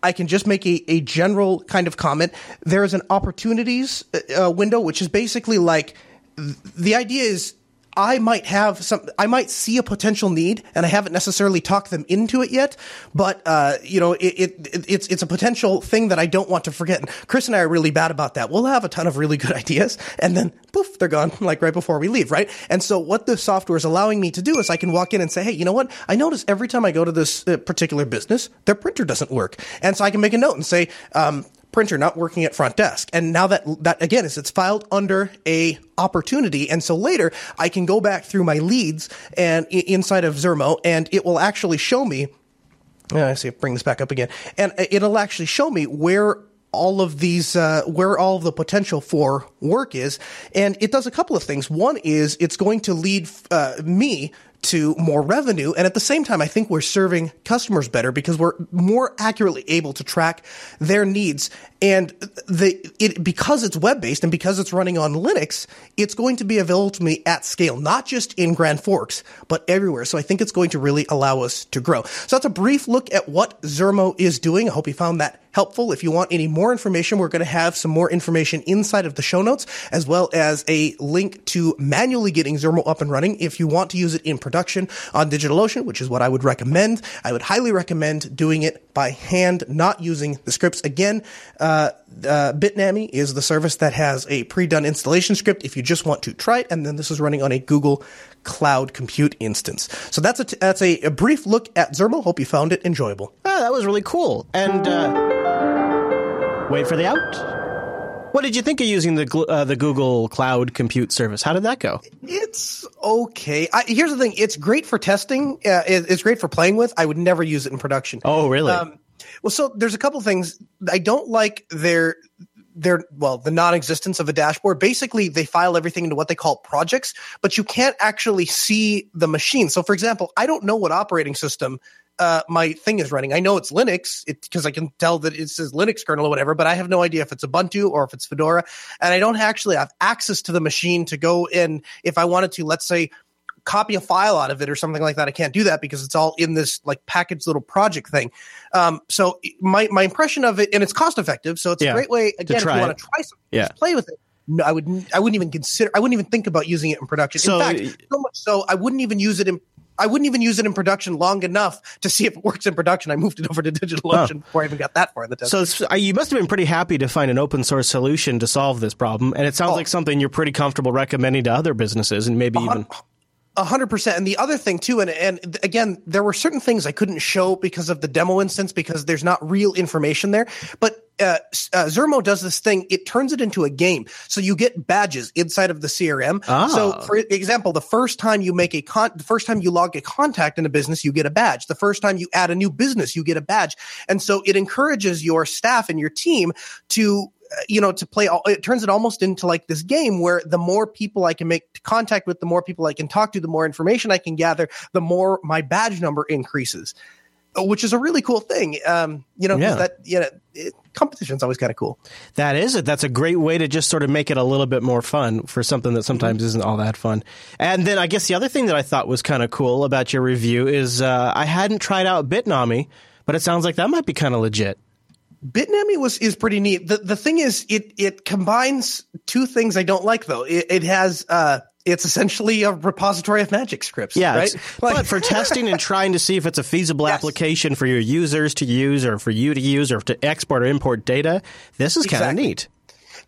I can just make a, a general kind of comment. There is an opportunities uh, window, which is basically like the idea is I might have some, I might see a potential need and I haven't necessarily talked them into it yet, but, uh, you know, it, it, it's, it's a potential thing that I don't want to forget. And Chris and I are really bad about that. We'll have a ton of really good ideas and then poof, they're gone like right before we leave, right? And so what the software is allowing me to do is I can walk in and say, Hey, you know what? I notice every time I go to this uh, particular business, their printer doesn't work. And so I can make a note and say, um, printer not working at front desk. And now that, that again is it's filed under a opportunity. And so later I can go back through my leads and inside of Zurmo and it will actually show me I see. Bring this back up again, and it'll actually show me where all of these uh, where all of the potential for work is and it does a couple of things one is it's going to lead uh, me to more revenue. And at the same time, I think we're serving customers better because we're more accurately able to track their needs. And the, it, because it's web based and because it's running on Linux, it's going to be available to me at scale, not just in Grand Forks, but everywhere. So I think it's going to really allow us to grow. So that's a brief look at what Zurmo is doing. I hope you found that helpful. If you want any more information, we're going to have some more information inside of the show notes, as well as a link to manually getting Zurmo up and running if you want to use it in production on DigitalOcean, which is what I would recommend. I would highly recommend doing it by hand, not using the scripts. Again, uh, uh, Bitnami is the service that has a pre-done installation script if you just want to try it, and then this is running on a Google Cloud Compute instance. So that's a t- that's a, a, brief look at Zurmo. Hope you found it enjoyable. Oh, that was really cool. And uh, wait for the out. What did you think of using the uh, the Google Cloud Compute service? How did that go? It's okay. I, here's the thing: it's great for testing. Uh, it, it's great for playing with. I would never use it in production. Oh, really? Um, well, so there's a couple things I don't like. Their their well, the non-existence of a dashboard. Basically, they file everything into what they call projects, but you can't actually see the machine. So, for example, I don't know what operating system uh, my thing is running. I know it's Linux because I can tell that it says Linux kernel or whatever, but I have no idea if it's Ubuntu or if it's Fedora. And I don't actually have access to the machine to go in if I wanted to, let's say, copy a file out of it or something like that. I can't do that because it's all in this like packaged little project thing. Um, so my, my impression of it, and it's cost effective. So it's yeah, a great way, again, if you want to try something, yeah. play with it. No, I would. I wouldn't even consider. I wouldn't even think about using it in production. So, in fact, so much so, I wouldn't even use it in I wouldn't even use it in production long enough to see if it works in production. I moved it over to DigitalOcean oh. before I even got that far in the test. So you must have been pretty happy to find an open source solution to solve this problem, and it sounds oh. like something you're pretty comfortable recommending to other businesses and maybe even. A hundred percent. And the other thing too, and, and again, there were certain things I couldn't show because of the demo instance because there's not real information there. But uh, uh, Zurmo does this thing. It turns it into a game. So you get badges inside of the CRM. So for example, the first time you make a con, the first time you log a contact in a business, you get a badge. The first time you add a new business, you get a badge. And so it encourages your staff and your team to you know, to play, it turns it almost into like this game where the more people I can make contact with, the more people I can talk to, the more information I can gather, the more my badge number increases which is a really cool thing. Um, you know, yeah. that you know, it, competition's always kind of cool. That is it. That's a great way to just sort of make it a little bit more fun for something that sometimes mm-hmm. isn't all that fun. And then I guess the other thing that I thought was kind of cool about your review is uh, I hadn't tried out Bitnami But it sounds like that might be kind of legit. Bitnami was is pretty neat. The the thing is, it it combines two things I don't like though. It, it has uh, it's essentially a repository of magic scripts. Yeah, right. it's- but for testing and trying to see if it's a feasible Yes. application for your users to use or for you to use or to export or import data, this is kind of neat.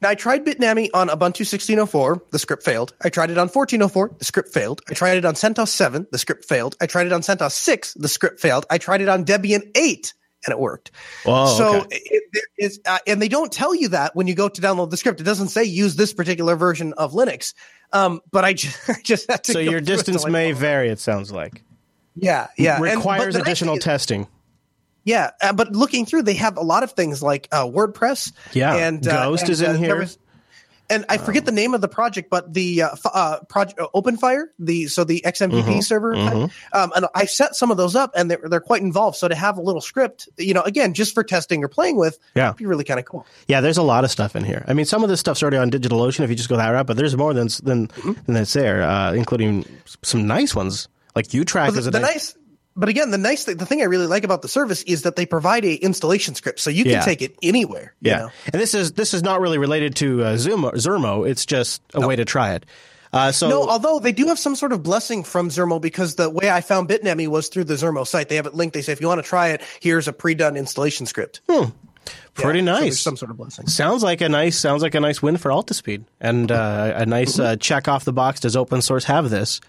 Now, I tried Bitnami on Ubuntu 16.04. The script failed. I tried it on 14.04. The script failed. I tried it on CentOS 7. The script failed. I tried it on CentOS 6. The script failed. I tried it on Debian 8 and it worked. Whoa, so Oh, okay. it, there is, uh, and they don't tell you that when you go to download the script. It doesn't say use this particular version of Linux. Um, but I just, I just had to. So your it distance may vary, it sounds like. Yeah, yeah. And- Requires nice additional is- testing. Yeah, uh, but looking through, they have a lot of things like uh, WordPress. Yeah, and uh, Ghost and, is in uh, here. was- and I forget the name of the project, but the uh, f- uh, project uh, OpenFire, the so the XMPP Mm-hmm, server, type, um, and I set some of those up, and they're they're quite involved. So to have a little script, you know, again, just for testing or playing with, Yeah. would be really kind of cool. Yeah, there's a lot of stuff in here. I mean, some of this stuff's already on DigitalOcean if you just go that route, but there's more than than, Mm-hmm. than that's there, uh, including some nice ones like YouTrack But is the, a the nice. But again, the nice thing, the thing I really like about the service is that they provide a installation script, so you can Yeah. take it anywhere. you Yeah, know? and this is this is not really related to uh, Zurmo, Zurmo. It's just a way to try it. Uh, so No, although they do have some sort of blessing from Zurmo because the way I found Bitnami was through the Zurmo site. They have it linked. They say if you want to try it, here's a pre-done installation script. Hmm. pretty Yeah, so nice. some sort of blessing. Sounds like a nice sounds like a nice win for Altispeed and uh, a nice uh, check off the box. Does open source have this?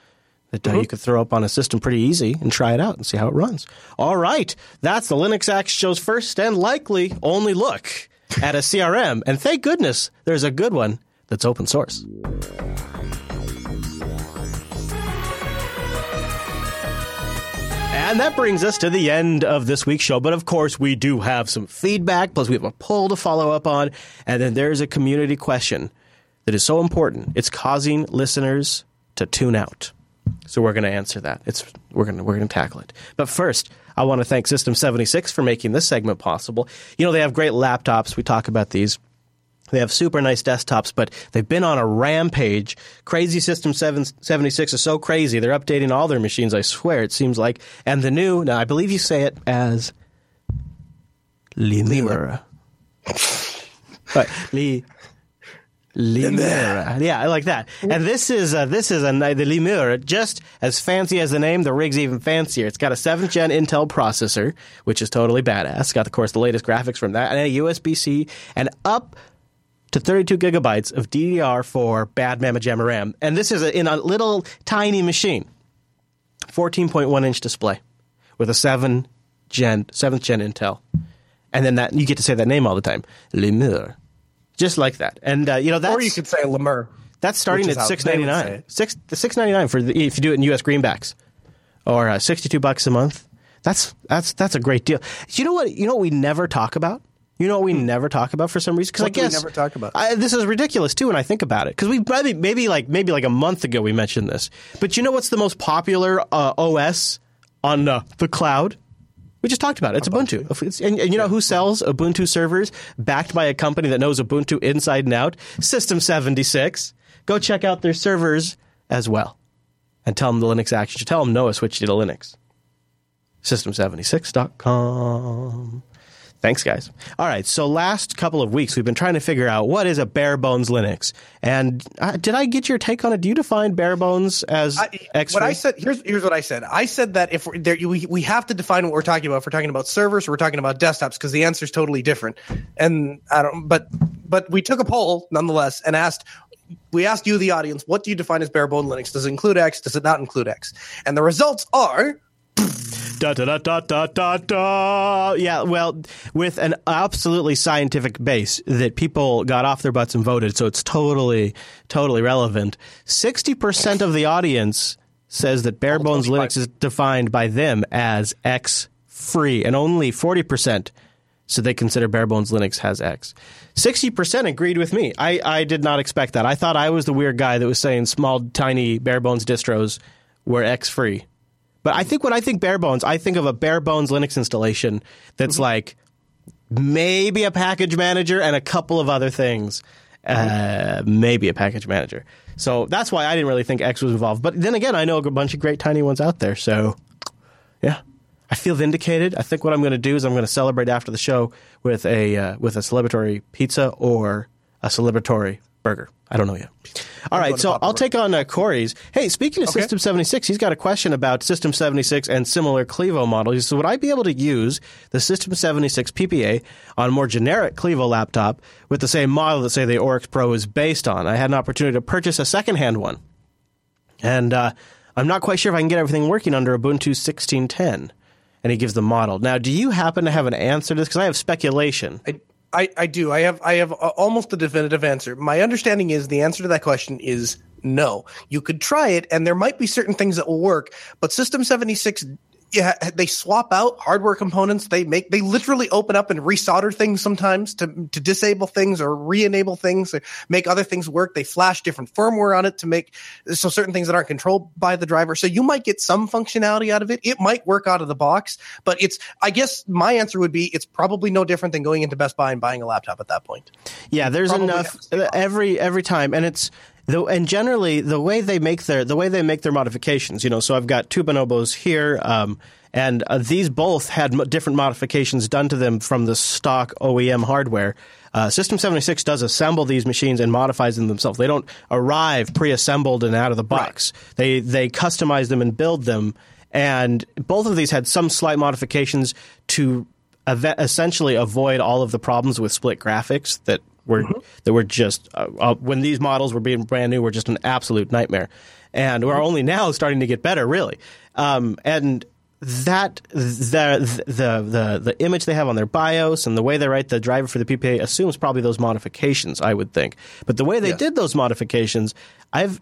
That uh, you could throw up on a system pretty easy and try it out and see how it runs. All right, that's the Linux Action Show's first and likely only look at a CRM, and thank goodness there's a good one that's open source. And that brings us to the end of this week's show. But of course, we do have some feedback, plus we have a poll to follow up on. And then there's a community question that is so important. It's causing listeners to tune out. So we're going to answer that. It's we're going to we're going to tackle it. But first, I want to thank System 76 for making this segment possible. You know, they have great laptops. We talk about these. They have super nice desktops, but they've been on a rampage. Crazy System 76 is so crazy. They're updating all their machines, I swear, it seems like. And the new, now I believe you say it as Lemur. but Li, Lemur. Yeah, I like that. And this is uh, this is a the Lemur, just as fancy as the name. The rig's even fancier. It's got a seventh gen Intel processor, which is totally badass. It's got of course the latest graphics from that, and a USB C, and up to 32 gigabytes of DDR4 bad Mamma Jamma RAM. And this is a, in a little tiny machine, 14.1 inch display with a 7 gen 7th gen Intel. And then that you get to say that name all the time, Lemur. Just like that. And uh, you know that's Or you could say Lemur. that's starting at six ninety nine. Six the six ninety nine for the, if you do it in U.S. greenbacks, or uh, sixty two bucks a month. That's that's that's a great deal. You know what? You know what we never talk about. You know what we never talk about for some reason because I Hmm. We guess never talk about? I, this is ridiculous too when I think about it because we maybe maybe like maybe like a month ago we mentioned this. But you know what's the most popular uh, OS on uh, the cloud? We just talked about it. It's Ubuntu. It's- and, and you know who sells Ubuntu servers backed by a company that knows Ubuntu inside and out? System 76. Go check out their servers as well. And tell them the Linux action. Tell them Noah switched you to Linux. System76.com. Thanks, guys. All right. So, last couple of weeks, we've been trying to figure out what is a bare bones Linux. And uh, did I get your take on it? Do you define bare bones as I, X? what I said here's here's what I said. I said that if we're there, we we have to define what we're talking about. If we're talking about servers, or we're talking about desktops, because the answer is totally different. And I don't, but but we took a poll nonetheless and asked. We asked you, the audience, what do you define as bare bone Linux? Does it include X? Does it not include X? And the results are Da, da, da, da, da, da, da. Yeah, well, with an absolutely scientific base that people got off their butts and voted, so it's totally, totally relevant. 60% of the audience says that bare bones Linux is defined by them as X free, and only 40% so they consider bare bones Linux has X. 60% agreed with me. I, I did not expect that. I thought I was the weird guy that was saying small, tiny bare bones distros were X free. But I think when I think bare bones, I think of a bare bones Linux installation that's like maybe a package manager and a couple of other things. Uh, maybe a package manager. So that's why I didn't really think X was involved. But then again, I know a bunch of great tiny ones out there. So yeah, I feel vindicated. I think what I'm going to do is I'm going to celebrate after the show with a uh, with a celebratory pizza or a celebratory burger. I don't know yet. All right, so I'll take on uh, Corey's. Hey, speaking of Okay. System 76, he's got a question about System 76 and similar Clevo models. He says, would I be able to use the System 76 PPA on a more generic Clevo laptop with the same model that, say, the Oryx Pro is based on? I had an opportunity to purchase a secondhand one. And uh, I'm not quite sure if I can get everything working under Ubuntu 16.10. And he gives the model. Now, do you happen to have an answer to this? Because I have speculation. I, I, I do. I have I have almost a definitive answer. My understanding is the answer to that question is no. You could try it, and there might be certain things that will work, but System seventy six. Yeah, they swap out hardware components. They make they literally open up and resolder things sometimes to to disable things or re-enable things or make other things work. They flash different firmware on it to make so certain things that aren't controlled by the driver. So you might get some functionality out of it. It might work out of the box, but it's I guess my answer would be it's probably no different than going into Best Buy and buying a laptop at that point. Yeah, there's enough have the same every every time, and it's the and generally the way they make their the way they make their modifications. You know, so I've got two bonobos here, um, and uh, these both had mo- different modifications done to them from the stock OEM hardware. Uh, System 76 does assemble these machines and modifies them themselves. They don't arrive pre-assembled and out of the box. They they customize them and build them. And both of these had some slight modifications to eve- essentially avoid all of the problems with split graphics that were that were just uh, uh, when these models were being brand new were just an absolute nightmare, and we're only now starting to get better, really. Um, and that the, the the the image they have on their BIOS and the way they write the driver for the PPA assumes probably those modifications, I would think. But the way they Yes. did those modifications, I've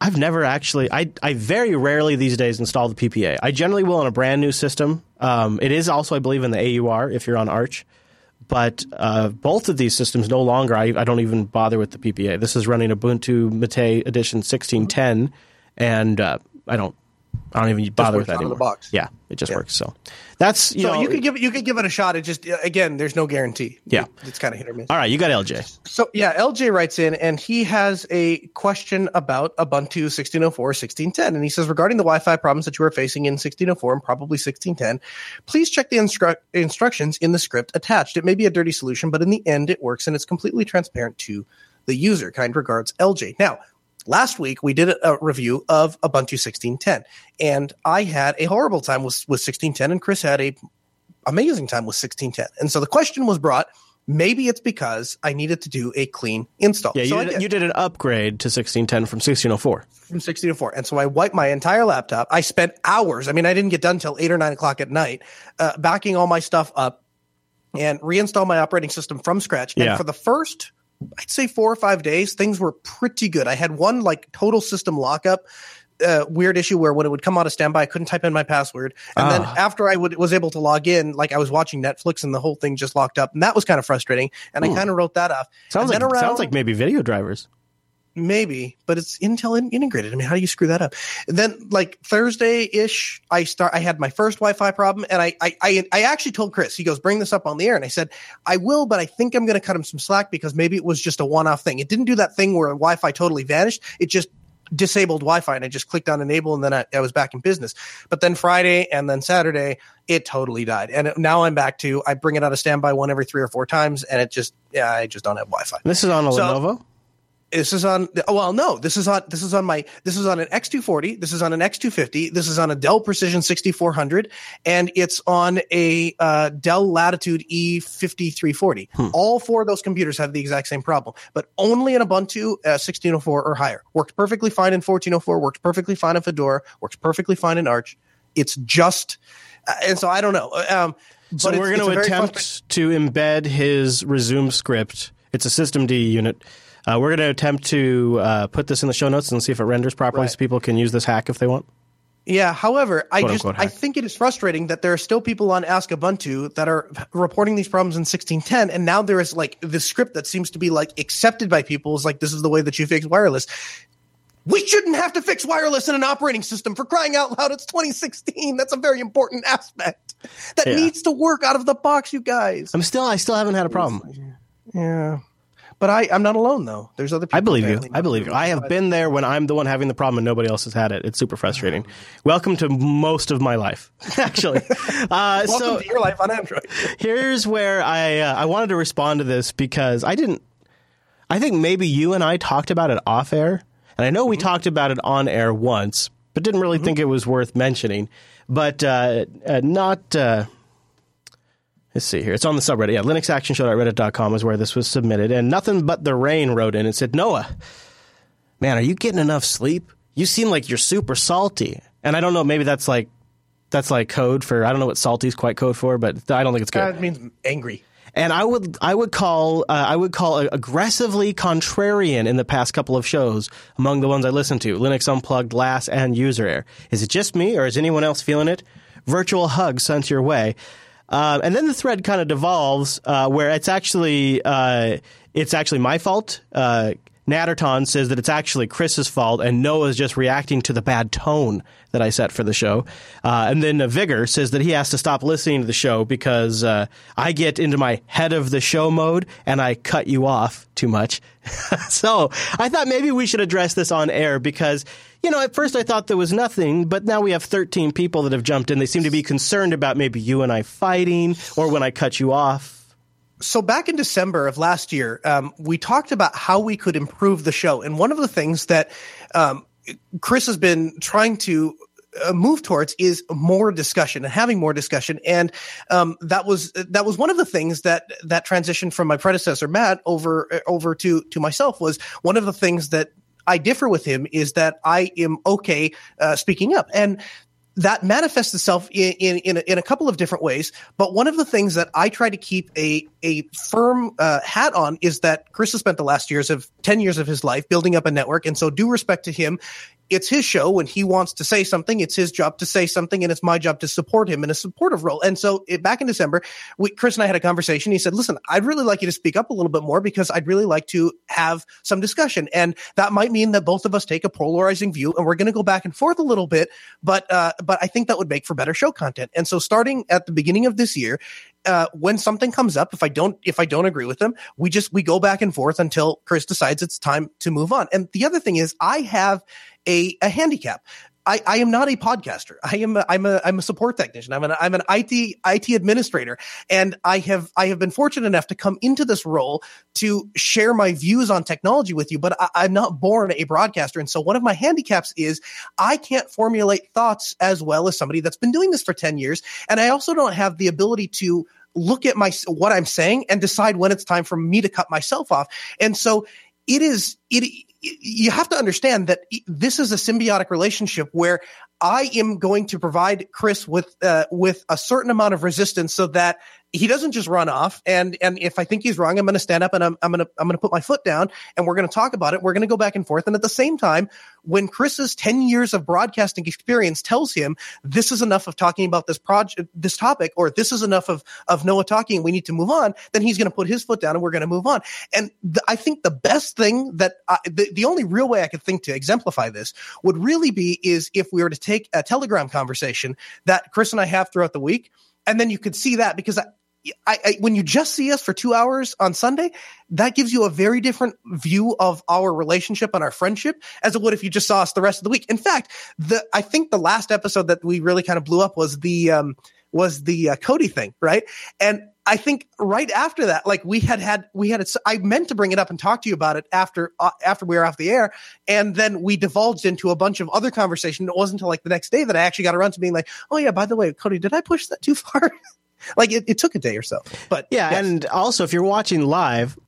I've never actually. I I very rarely these days install the PPA. I generally will on a brand new system. Um, it is also, I believe, in the AUR if you're on Arch. But uh, both of these systems no longer. I, I don't even bother with the PPA. This is running Ubuntu Mate Edition 1610, and uh, I don't. I don't even bother with that out the anymore. box. Yeah, it just works. So that's you So know. you could give it you could give it a shot. It just again, there's no guarantee. Yeah. It- it's kind of hit or miss. all right, you got LJ. So yeah, LJ writes in and he has a question about Ubuntu 1604, 1610. And he says, regarding the Wi-Fi problems that you are facing in 1604 and probably 1610, please check the instru- instructions in the script attached. It may be a dirty solution, but in the end it works and it's completely transparent to the user. Kind regards, LJ. Now, last week we did a, review of Ubuntu 1610 and I had a horrible time with, with 1610 and Chris had a amazing time with 1610. And so the question was brought, maybe it's because I needed to do a clean install. Yeah, you, so I did, did you did an upgrade to 1610 from 1604. from 1604. And so I wiped my entire laptop. I spent hours. I mean, I didn't get done till eight or nine o'clock at night, uh, backing all my stuff up and reinstall my operating system from scratch. Yeah. And for the first, I'd say four or five days, things were pretty good. I had one like total system lockup. Uh, weird issue where when it would come out of standby, I couldn't type in my password, and then Ah. after I would, was able to log in, like I was watching Netflix, and the whole thing just locked up, and that was kind of frustrating. And I kind of wrote that off. Sounds And like then sounds like maybe video drivers. Maybe but it's intel integrated. I mean how do you screw that up? And then like thursday ish i start i had my first wi-fi problem and I, I i i actually told chris he goes bring this up on the air. And i said i will but i think i'm going to cut him some slack because maybe it was just a one-off thing. It didn't do that thing where wi-fi totally vanished. It just disabled wi-fi and i just clicked on enable and then i, I was back in business. But then friday and then saturday it totally died. And it, now i'm back to i bring it out of standby one every three or four times and it just yeah i just don't have wi-fi. This is on a So- Lenovo. This is on oh, well no this is on this is on my this is on an x240 this is on an x250 this is on a dell precision 6400 and it's on a uh, dell latitude e5340 all four of those computers have the exact same problem but only in ubuntu uh, 1604 or higher works perfectly fine in 1404 works perfectly fine in fedora works perfectly fine in arch it's just uh, and so i don't know um So but we're going to attempt to embed his resume script. It's a systemd unit. Uh, we're going to attempt to uh, put this in the show notes and see if it renders properly, Right. so people can use this hack if they want. Yeah. However, I Quote, just I think it is frustrating that there are still people on Ask Ubuntu that are reporting these problems in 1610, and now there is like the script that seems to be like accepted by people is like this is the way that you fix wireless. We shouldn't have to fix wireless in an operating system for crying out loud. It's 2016. That's a very important aspect that Yeah. needs to work out of the box, you guys. I'm still, I still haven't had a problem. Yeah. But I, I'm not alone though. There's other people. I believe you. I believe you. I have been there when I'm the one having the problem and nobody else has had it. It's super frustrating. Welcome to most of my life, actually. Uh, Welcome so to your life on Android. here's where I uh, I wanted to respond to this because I didn't. I think maybe you and I talked about it off air, and I know we talked about it on air once, but didn't really think it was worth mentioning. But uh, uh, not. Let's see here. It's on the subreddit. Yeah, linuxactionshow.reddit.com is where this was submitted. And nothing but the rain wrote in and said, Noah, man, are you getting enough sleep? You seem like you're super salty. And I don't know, maybe that's like that's like code for I don't know what salty is quite code for, but I don't think it's good. That means angry. And I would I would call uh, I would call aggressively contrarian in the past couple of shows among the ones I listened to Linux Unplugged, LAS, and User Error. Is it just me or is anyone else feeling it? Virtual hug sent your way. Um, and then the thread kind of devolves uh, where it's actually uh, it's actually my fault. Natterton says that it's actually Chris's fault, and Noah's just reacting to the bad tone that I set for the show. Uh, and then uh, Vigor says that he has to stop listening to the show because uh, I get into my head of the show mode and I cut you off too much. so I thought maybe we should address this on air because you know, at first I thought there was nothing, but now we have 13 people that have jumped in. They seem to be concerned about maybe you and I fighting or when I cut you off. So back in December of last year, um, we talked about how we could improve the show, and one of the things that um, Chris has been trying to uh, move towards is more discussion and having more discussion, and um, that was that was one of the things that that transition from my predecessor Matt over over to to myself was one of the things that I differ with him is that I am okay uh, speaking up. And that manifests itself in, in, in, a, couple of different ways. But one of the things that I try to keep a, a firm uh, hat on is that Chris has spent the last years of 10 years of his life building up a network. And so due respect to him, it's his show when he wants to say something. It's his job to say something, and it's my job to support him in a supportive role. And so, it, back in December, we, Chris and I had a conversation. He said, "Listen, I'd really like you to speak up a little bit more because I'd really like to have some discussion, and that might mean that both of us take a polarizing view, and we're going to go back and forth a little bit. But, uh, but I think that would make for better show content. And so, starting at the beginning of this year, uh, when something comes up, if I don't if I don't agree with them, we just we go back and forth until Chris decides it's time to move on. And the other thing is, I have a, a handicap. I, I am not a podcaster. I am a, I'm a I'm a support technician. I'm an I'm an IT IT administrator, and I have I have been fortunate enough to come into this role to share my views on technology with you. But I, I'm not born a broadcaster, and so one of my handicaps is I can't formulate thoughts as well as somebody that's been doing this for ten years, and I also don't have the ability to look at my what I'm saying and decide when it's time for me to cut myself off. And so it is it you have to understand that this is a symbiotic relationship where I am going to provide Chris with uh, with a certain amount of resistance so that he doesn't just run off. And and if I think he's wrong, I'm going to stand up and I'm I'm going to I'm going to put my foot down and we're going to talk about it. We're going to go back and forth. And at the same time, when Chris's 10 years of broadcasting experience tells him this is enough of talking about this project, this topic, or this is enough of of Noah talking, we need to move on, then he's going to put his foot down and we're going to move on. And the, I think the best thing that I, the the only real way I could think to exemplify this would really be is if we were to take a Telegram conversation that Chris and I have throughout the week and then you could see that because I, I, when you just see us for two hours on Sunday, that gives you a very different view of our relationship and our friendship as it would if you just saw us the rest of the week. In fact, the I think the last episode that we really kind of blew up was the um, was the uh, Kodi thing, right? And I think right after that, like we had had, we had, I meant to bring it up and talk to you about it after, uh, after we were off the air. And then we divulged into a bunch of other conversation. It wasn't until like the next day that I actually got around to being like, oh yeah, by the way, Kodi, did I push that too far? like it, it took a day or so, but yeah. yes. And also if you're watching live,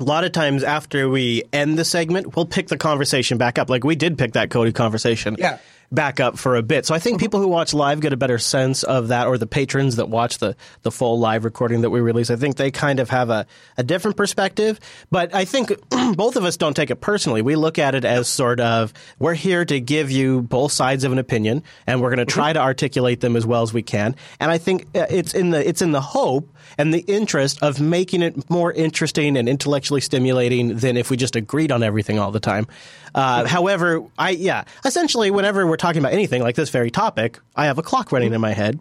a lot of times after we end the segment, we'll pick the conversation back up. Like we did pick that Kodi conversation. Yeah back up for a bit. So I think people who watch live get a better sense of that, or the patrons that watch the, the full live recording that we release. I think they kind of have a, a different perspective. But I think both of us don't take it personally. We look at it as sort of we're here to give you both sides of an opinion, and we're going to try to articulate them as well as we can. And I think uh, it's in the it's in the hope and the interest of making it more interesting and intellectually stimulating than if we just agreed on everything all the time. Uh, however, I yeah, essentially, whenever we're talking about anything like this very topic, I have a clock running in my head.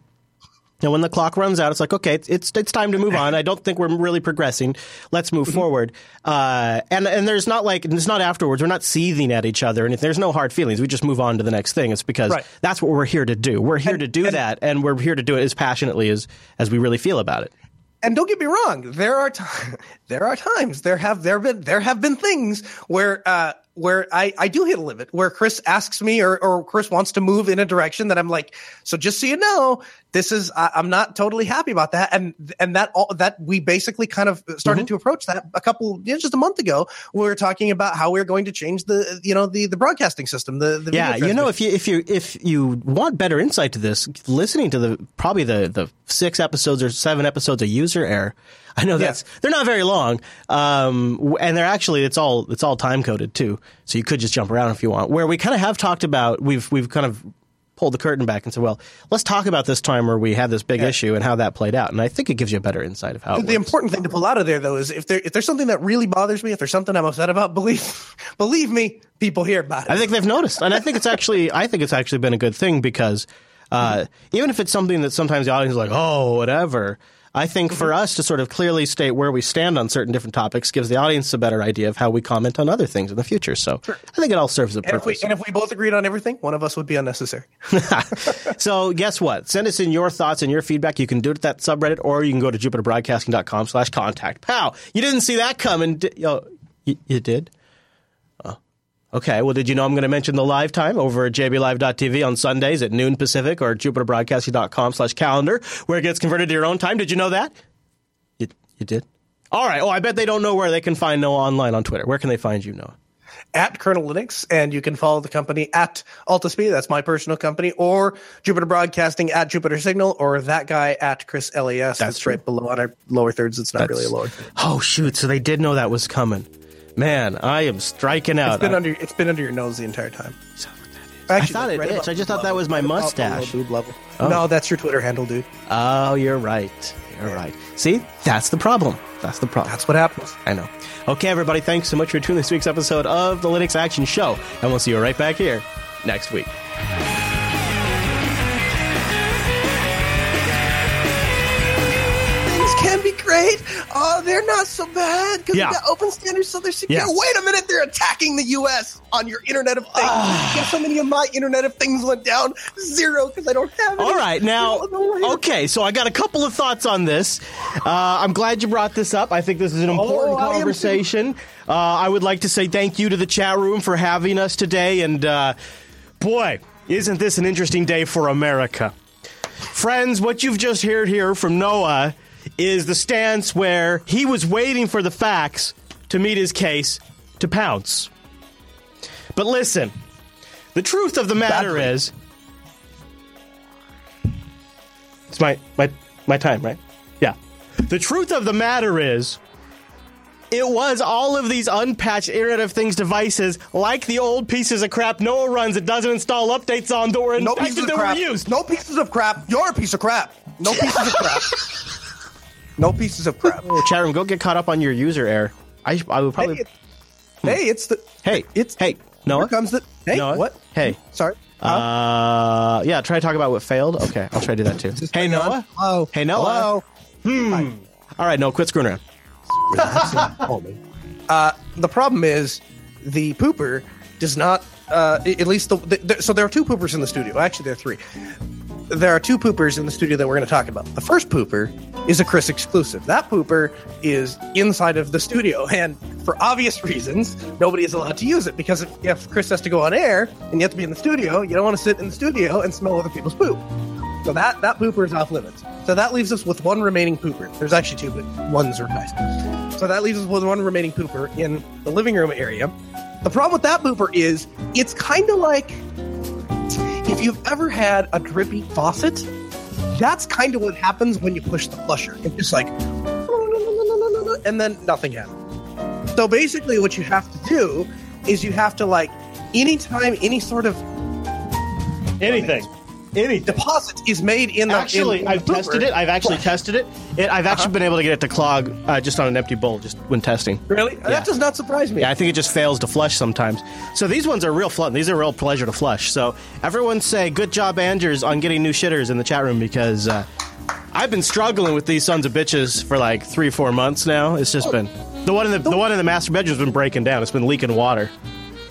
And when the clock runs out, it's like, okay, it's it's, it's time to move on. I don't think we're really progressing. Let's move forward. Uh, and and there's not like it's not afterwards. We're not seething at each other, and if there's no hard feelings, we just move on to the next thing. It's because Right. that's what we're here to do. We're here And- to do and- that, and we're here to do it as passionately as as we really feel about it. and don't get me wrong there are t- there are times there have there been there have been things where uh where I, I do hit a limit where Chris asks me or, or Chris wants to move in a direction that I'm like, so just so you know, this is I, I'm not totally happy about that, and and that all that we basically kind of started to approach that a couple you know, just a month ago. We were talking about how we are going to change the you know the the broadcasting system. The, the Yeah, you know, if you if you if you want better insight to this, listening to the probably the the six episodes or seven episodes of User Error, I know that's they're not very long, um, and they're actually it's all it's all time coded too, so you could just jump around if you want. Where we kind of have talked about we've we've kind of pulled the curtain back and said, well, let's talk about this time where we had this big issue and how that played out, and I think it gives you a better insight of how it the works. important thing to pull out of there though is if there if there's something that really bothers me, if there's something I'm upset about, believe believe me, people hear about it. I think they've noticed, and I think it's actually I think it's actually been a good thing because uh, even if it's something that sometimes the audience is like, oh, whatever. I think for mm-hmm. us to sort of clearly state where we stand on certain different topics gives the audience a better idea of how we comment on other things in the future. So I think it all serves a and if we purpose. and if we both agreed on everything, one of us would be unnecessary. so guess what? Send us in your thoughts and your feedback. You can do it at that subreddit, or you can go to jupiterbroadcasting.com slash contact. Pow! You didn't see that coming. Oh, you, you did? Okay, well, did you know I'm going to mention the live time over at jblive.tv on Sundays at noon Pacific or jupiterbroadcasting.com slash calendar, where it gets converted to your own time? Did you know that? You, you did? All right. Oh, I bet they don't know where they can find Noah online on Twitter. Where can they find you, Noah? At Kernel Linux, and you can follow the company at Altispeed. That's my personal company, or Jupiter Broadcasting at Jupiter Signal, or that guy at Chris LAS. That's true. right below on our lower thirds. It's not really a lower. Third. Oh, shoot. So they did know that was coming. Man, I am striking out. It's been I- under. It's been under your nose the entire time. I thought it itched. I just thought that was my mustache. Boob level. Oh. No, that's your Twitter handle, dude. Oh, you're right. You're right. See, that's the problem. That's the problem. That's what happens. I know. Okay, everybody, thanks so much for tuning in this week's episode of the Linux Action Show, and we'll see you right back here next week. Great. Oh, they're not so bad because Yeah. we got open standards, so they're secure. Yes. Wait a minute, they're attacking the U.S. on your Internet of Things. Guess how many of my Internet of Things went down? Zero because I don't have. All any. right, now, all the way. okay, so I got a couple of thoughts on this. Uh, I'm glad you brought this up. I think this is an important Oh, I conversation. Uh, I would like to say thank you to the chat room for having us today, and uh, boy, isn't this an interesting day for America? Friends, what you've just heard here from Noah is the stance where he was waiting for the facts to meet his case to pounce. But listen, the truth of the matter Badly. is it's my my my time, right? Yeah. The truth of the matter is it was all of these unpatched Internet of Things devices, like the old pieces of crap Noah runs that doesn't install updates on that were No infected pieces of that crap. were used. No pieces of crap. You're a piece of crap. No pieces of crap. No pieces of crap. Oh, chat room, go get caught up on your User Error. I, I would probably. Hey, hey, it's the. Hey, it's hey, Noah. Comes the. Hey, Noah? what? Hey. Sorry. Huh? Uh, yeah. Try to talk about what failed. Okay, I'll try to do that too. Hey, thing on? Noah. Hello. Hey, Noah. Hello. All right, no, quit screwing around. Uh, the problem is the pooper does not. Uh, at least the, the, so there are two poopers in the studio. Actually, there are three. There are two poopers in the studio that we're going to talk about. The first pooper is a Chris exclusive. That pooper is inside of the studio, and for obvious reasons, nobody is allowed to use it because if, if Chris has to go on air and you have to be in the studio, you don't want to sit in the studio and smell other people's poop. So that that pooper is off limits. So that leaves us with one remaining pooper. There's actually two, but one's nice. So that leaves us with one remaining pooper in the living room area. The problem with that pooper is it's kind of like if you've ever had a drippy faucet. That's kind of what happens when you push the flusher. It's just like, and then nothing happens. So basically, what you have to do is you have to like, anytime any sort of Anything. Anything. deposit is made in the Actually, in, I've the tested it. I've actually tested it. it I've actually been able to get it to clog uh, just on an empty bowl, just when testing. Really? Yeah. That does not surprise me. Yeah, I think it just fails to flush sometimes. So these ones are real fun. These are real pleasure to flush. So everyone say good job, Andrews, on getting new shitters in the chat room because uh, I've been struggling with these sons of bitches for like three, four months now. It's just been the one in the, the one in the master bedroom's been breaking down. It's been leaking water,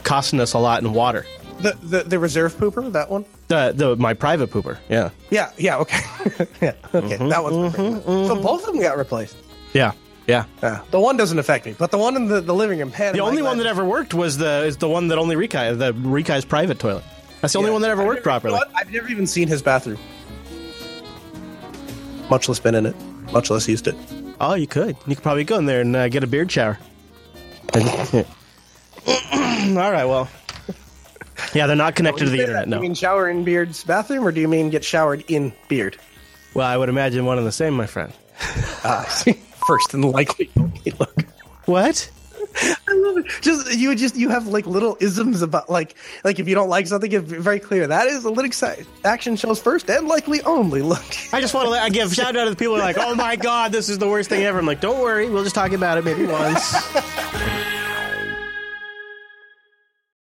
costing us a lot in water. The, the the reserve pooper, that one. The the my private pooper, yeah, Yeah, yeah, okay, yeah, okay. Mm-hmm, that one's perfect. so both of them got replaced. yeah, yeah. Yeah, the one doesn't affect me, but the one in the, the living room. Man, The only one that ever worked was the is the one that only Rikai the Rikai's private toilet. That's the only one that ever I've worked never- you know properly. I've never even seen his bathroom. Much less been in it. Much less used it. Oh, you could. You could probably go in there and uh, get a beard shower. All right, well. Yeah, they're not connected to the internet, no. You mean shower in Beard's bathroom, or do you mean get showered in Beard? Well, I would imagine one and the same, my friend. Ah, first and likely. Look. What? I love it. Just you would just you have like little isms about like like if you don't like something, it's very clear that is a Linux Action Show's first and likely only. Look, I just want to I give shout out to the people who are like, oh my god, this is the worst thing ever. I'm like, don't worry, we'll just talk about it maybe once.